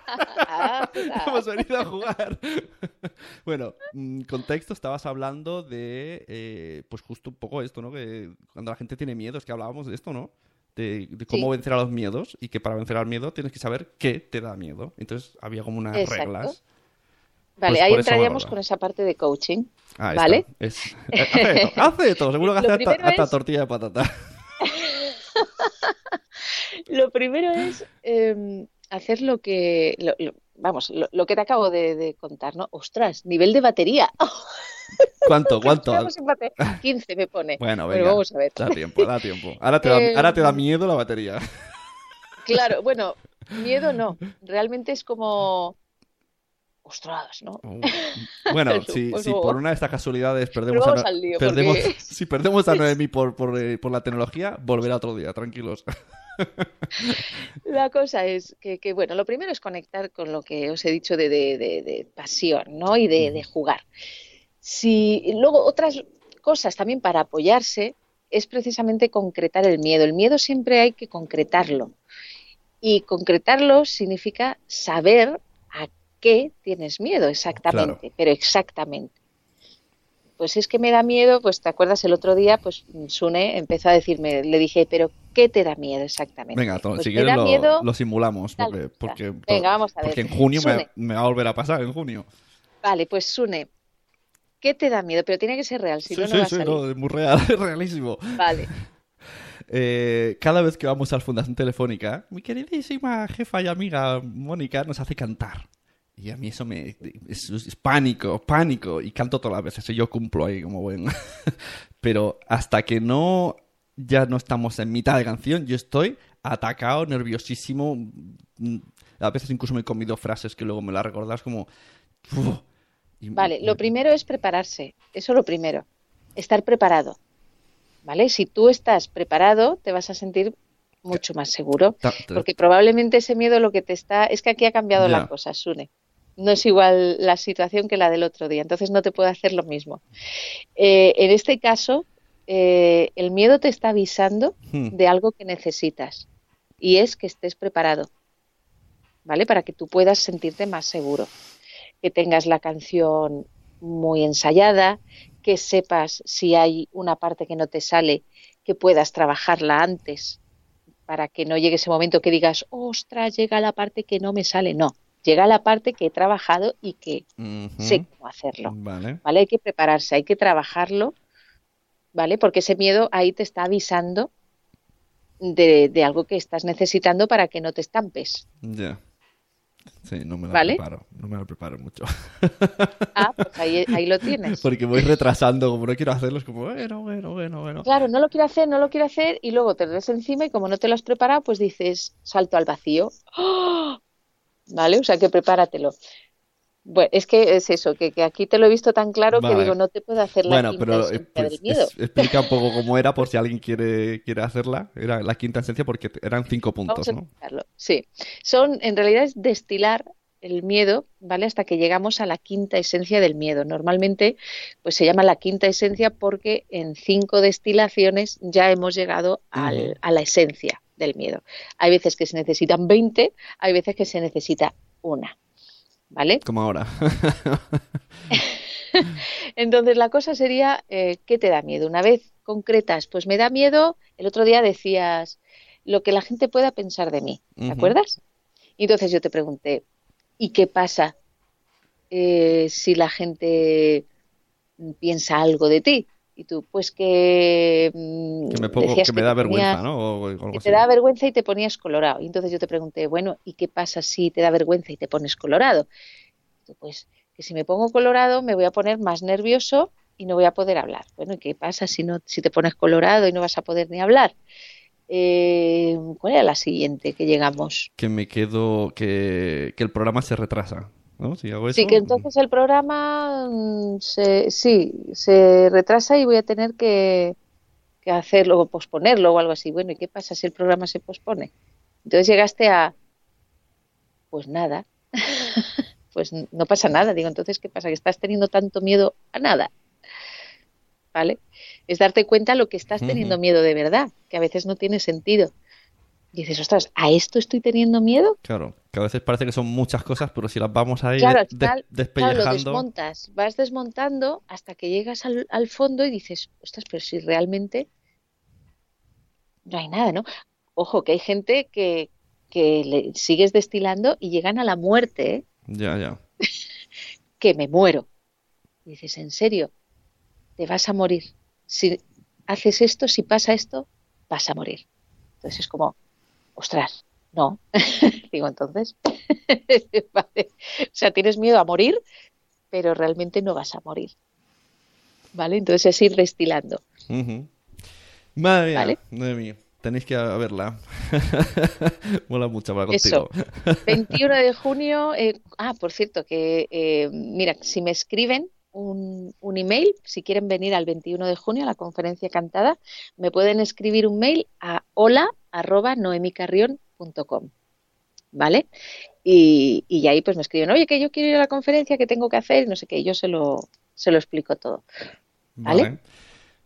Ah, Hemos venido a jugar. [LAUGHS] bueno, mm, contexto, estabas hablando de, eh, pues justo un poco esto, ¿no? Que cuando la gente tiene miedo, es que hablábamos de esto, ¿no? De, de cómo Sí. vencer a los miedos y que para vencer al miedo tienes que saber qué te da miedo. Entonces había como unas Exacto. reglas. Vale, Pues ahí entraríamos con esa parte de coaching. Ah, ¿Vale? Es, hace de todo. Seguro que hace hasta, hasta es- tortilla de patata. [LAUGHS] Lo primero es eh, hacer lo que, lo- lo- vamos, lo, lo que te acabo de, de contar, ¿no? Ostras, nivel de batería. [LAUGHS] ¿Cuánto? ¿Cuánto? Estamos en bate- 15 me pone. Bueno, venga. vamos a ver. Da tiempo, da tiempo. Ahora te da, Eh, ahora te da miedo la batería. Claro, bueno, miedo no. Realmente es como, ostras, ¿no? Uh, [LAUGHS] Bueno, si, pues, por una de estas casualidades perdemos, a, No- al lío, perdemos porque [LAUGHS] si perdemos a Noemi por, por, eh, por la tecnología, volverá otro día, tranquilos. [LAUGHS] La cosa es que, que, bueno, lo primero es conectar con lo que os he dicho de, de- de- de pasión, ¿no? Y de, de jugar. Si, luego, otras cosas también para apoyarse es precisamente concretar el miedo. El miedo siempre hay que concretarlo. Y concretarlo significa saber qué tienes miedo exactamente, pero exactamente. Pues es que me da miedo, pues te acuerdas el otro día, pues Sune empezó a decirme, le dije, pero ¿qué te da miedo exactamente? Venga, Pues si quieres lo, miedo lo simulamos, porque, porque, Venga, vamos a ver. porque en junio me, va a volver a pasar, en junio. Vale, pues Sune, ¿qué te da miedo? Pero tiene que ser real, si sí, no, no sí, a sí, salir. no, es muy real, [LAUGHS] es realísimo. Vale, [LAUGHS] Eh, cada vez que vamos a la Fundación Telefónica, mi queridísima jefa y amiga Mónica nos hace cantar. Y a mí eso me... Es, es pánico, pánico. Y canto todas las veces. Y yo cumplo ahí como buen... [LAUGHS] Pero hasta que no... Ya no estamos en mitad de canción, yo estoy atacado, nerviosísimo. mm, A veces incluso me he comido frases que luego me las recordás como... "Uf", y- vale. Lo primero es prepararse. Eso lo primero. Estar preparado. ¿Vale? Si tú estás preparado, te vas a sentir mucho más seguro. Porque probablemente ese miedo lo que te está... Es que aquí ha cambiado Ya. la cosa, Sune. No es igual la situación que la del otro día, entonces no te puede hacer lo mismo. Eh, en este caso, eh, el miedo te está avisando Hmm. de algo que necesitas y es que estés preparado, ¿vale? Para que tú puedas sentirte más seguro, que tengas la canción muy ensayada, que sepas si hay una parte que no te sale, que puedas trabajarla antes para que no llegue ese momento que digas, ostras, llega la parte que no me sale. No, llega la parte que he trabajado y que sé cómo hacerlo. Vale. ¿vale? Hay que prepararse, hay que trabajarlo, ¿vale? Porque ese miedo ahí te está avisando de, de algo que estás necesitando para que no te estampes. Ya. Sí, no me la ¿Vale? preparo. No me la preparo mucho. Ah, pues ahí, ahí lo tienes. [LAUGHS] Porque voy retrasando, como no quiero hacerlo, es como, bueno, bueno, bueno, bueno. Claro, no lo quiero hacer, no lo quiero hacer, y luego te ves encima y como no te lo has preparado, pues dices, salto al vacío. ¡Ah! ¿Vale? O sea que prepáratelo. Bueno, es que es eso, que, que aquí te lo he visto tan claro que digo, no te puedo hacer la Bueno, quinta pero esencia pues, del miedo. es- explica un poco cómo era por si alguien quiere, quiere hacerla. Era la quinta esencia porque eran cinco puntos, Vamos ¿no? Sí, son, en realidad es destilar el miedo, ¿vale? Hasta que llegamos a la quinta esencia del miedo. Normalmente, pues se llama la quinta esencia porque en cinco destilaciones ya hemos llegado al- a la esencia del miedo. Hay veces que se necesitan 20, hay veces que se necesita una. ¿vale? [LAUGHS] Como ahora. Entonces la cosa sería, eh, ¿qué te da miedo? Una vez concretas, pues me da miedo, el otro día decías, lo que la gente pueda pensar de mí, ¿te acuerdas? Y entonces yo te pregunté, ¿y qué pasa eh, si la gente piensa algo de ti? Y tú, pues que, mm, Que me, pongo, que me da vergüenza, ponías- ¿no? O algo que así. te da vergüenza y te ponías colorado. Y entonces yo te pregunté, bueno, ¿y qué pasa si te da vergüenza y te pones colorado? Y tú, Pues que si me pongo colorado me voy a poner más nervioso y no voy a poder hablar. Bueno, ¿y qué pasa si no, si te pones colorado y no vas a poder ni hablar? Eh, ¿cuál era la siguiente que llegamos? Que me quedo, que, que el programa se retrasa, ¿no? Si hago eso. Sí, que entonces el programa mm, se, sí, se retrasa y voy a tener que, que hacerlo o posponerlo o algo así. Bueno, ¿y qué pasa si el programa se pospone? Entonces llegaste a, pues nada, [LAUGHS] pues no pasa nada. Digo, entonces, ¿qué pasa? Que estás teniendo tanto miedo a nada. ¿Vale? Es darte cuenta lo que estás teniendo miedo de verdad, que a veces no tiene sentido. Y dices, ostras, ¿a esto estoy teniendo miedo? Claro, que a veces parece que son muchas cosas, pero si las vamos Claro, de- Claro, lo despellejando. desmontas, vas desmontando hasta que llegas al, al fondo y dices, ostras, pero si realmente no hay nada, ¿no? Ojo, que hay gente que, que le sigues destilando y llegan a la muerte, ¿eh? Ya, ya. [LAUGHS] que me muero. Y dices, ¿en serio? Te vas a morir. Si haces esto, si pasa esto, vas a morir. Entonces es como, ostras, no. [LAUGHS] Digo, entonces, [LAUGHS] vale. O sea, tienes miedo a morir, pero realmente no vas a morir. ¿Vale? Entonces es ir destilando. Madre mía, Vale. madre mía. Tenéis que verla. [LAUGHS] Mola mucho Eso. contigo. [LAUGHS] 21 de junio. eh, ah, por cierto, que eh, mira, si me escriben un, un email, si quieren venir al 21 de junio a la conferencia cantada, me pueden escribir un mail a hola@noemicarrion.com. ¿Vale? Y, y ahí pues me escriben, oye, que yo quiero ir a la conferencia, que tengo que hacer, y no sé qué, y yo se lo, se lo explico todo. ¿Vale? Vale.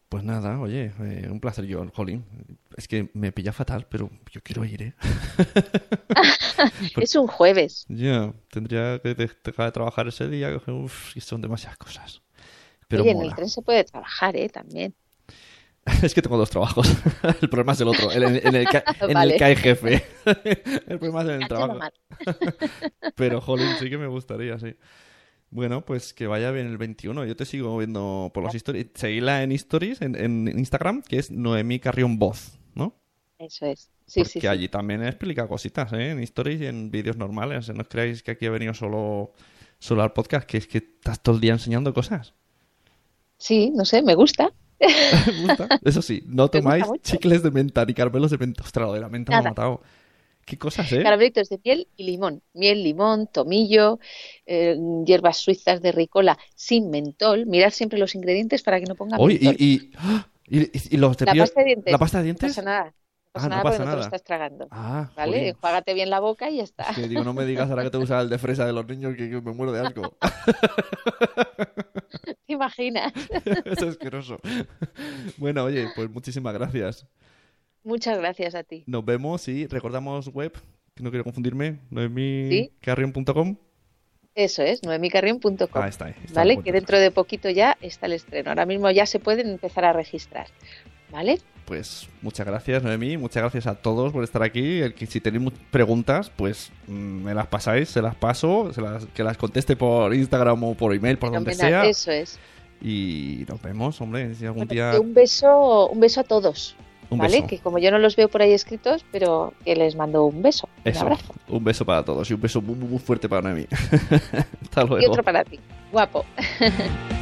Pues nada, oye, eh, un placer yo, Jolín. Es que me pilla fatal, pero yo quiero ir, ¿eh? [LAUGHS] Es un jueves. Ya, tendría que de- dejar de trabajar ese día. Uf, y son demasiadas cosas. Pero Oye, en el tren se puede trabajar, ¿eh? También. [LAUGHS] Es que tengo dos trabajos. [LAUGHS] El problema es el otro, el- en, el, que, en el [LAUGHS] que hay jefe. El problema es en el te trabajo. Pero, jolín, sí que me gustaría, sí. Bueno, pues que vaya bien el 21. Yo te sigo viendo por las stories. Seguidla en stories, en, en Instagram, que es Noemí Carrión Voz, ¿no? Eso es. Sí, Porque sí, sí. allí también explica cositas, ¿eh? En stories y en vídeos normales. No os creáis que aquí he venido solo, solo al podcast, que es que estás todo el día enseñando cosas. Sí, no sé, me gusta. [LAUGHS] Me gusta. Eso sí, no tomáis chicles de menta ni caramelos de menta. Ostras, lo de la menta me ha matado. Qué cosas, ¿eh? Caramelitos de miel y limón. Miel, limón, tomillo, eh, hierbas suizas de ricola sin mentol. Mirad siempre los ingredientes para que no ponga Oye, mentol. y, y, [GASPS] y, y los La pasta de dientes. ¿La pasta de No dientes? pasa nada. No pasa Ah, no nada pasa porque no te lo nada. estás tragando. Ah, ¿Vale? Enjuágate bien la boca y ya está. Es que digo, no me digas ahora que te gusta el de fresa de los niños que, que me muero de asco. [LAUGHS] ¿Te imaginas? [LAUGHS] es asqueroso. Bueno, oye, pues muchísimas gracias. Muchas gracias a ti. Nos vemos y recordamos web, que no quiero confundirme, Sí. noemicarrion.com. Eso es, noemicarrion.com. Ah, está ahí. está ¿Vale? Que dentro de poquito ya está el estreno. Ahora mismo ya se pueden empezar a registrar. ¿Vale? Pues muchas gracias, Noemí. Muchas gracias a todos por estar aquí. El que si tenéis preguntas, pues mm, me las pasáis, se las paso, se las, que las conteste por Instagram o por email, por donde sea. Eso es. Y nos vemos, hombre. Si algún Bueno, día. que un beso, un beso a todos. Un ¿Vale? beso. Que como yo no los veo por ahí escritos, pero que les mando un beso. Un abrazo. Un beso para todos y un beso muy, muy, muy fuerte para Noemí. [LAUGHS] Hasta Y luego. otro para ti. Guapo. [LAUGHS]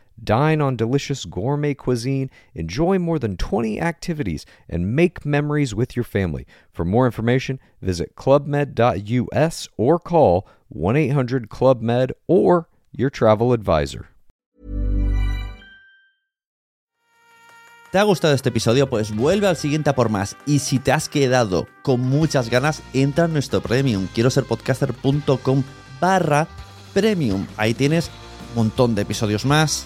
Dine on delicious gourmet cuisine, enjoy more than 20 activities, and make memories with your family. For more information, visit clubmed.us or call 1 800 Club Med or your travel advisor. ¿Te ha gustado este episodio? Pues vuelve al siguiente a por más. Y si te has quedado con muchas ganas, entra en nuestro premium. Quiero ser podcaster.com barra premium. Ahí tienes un montón de episodios más,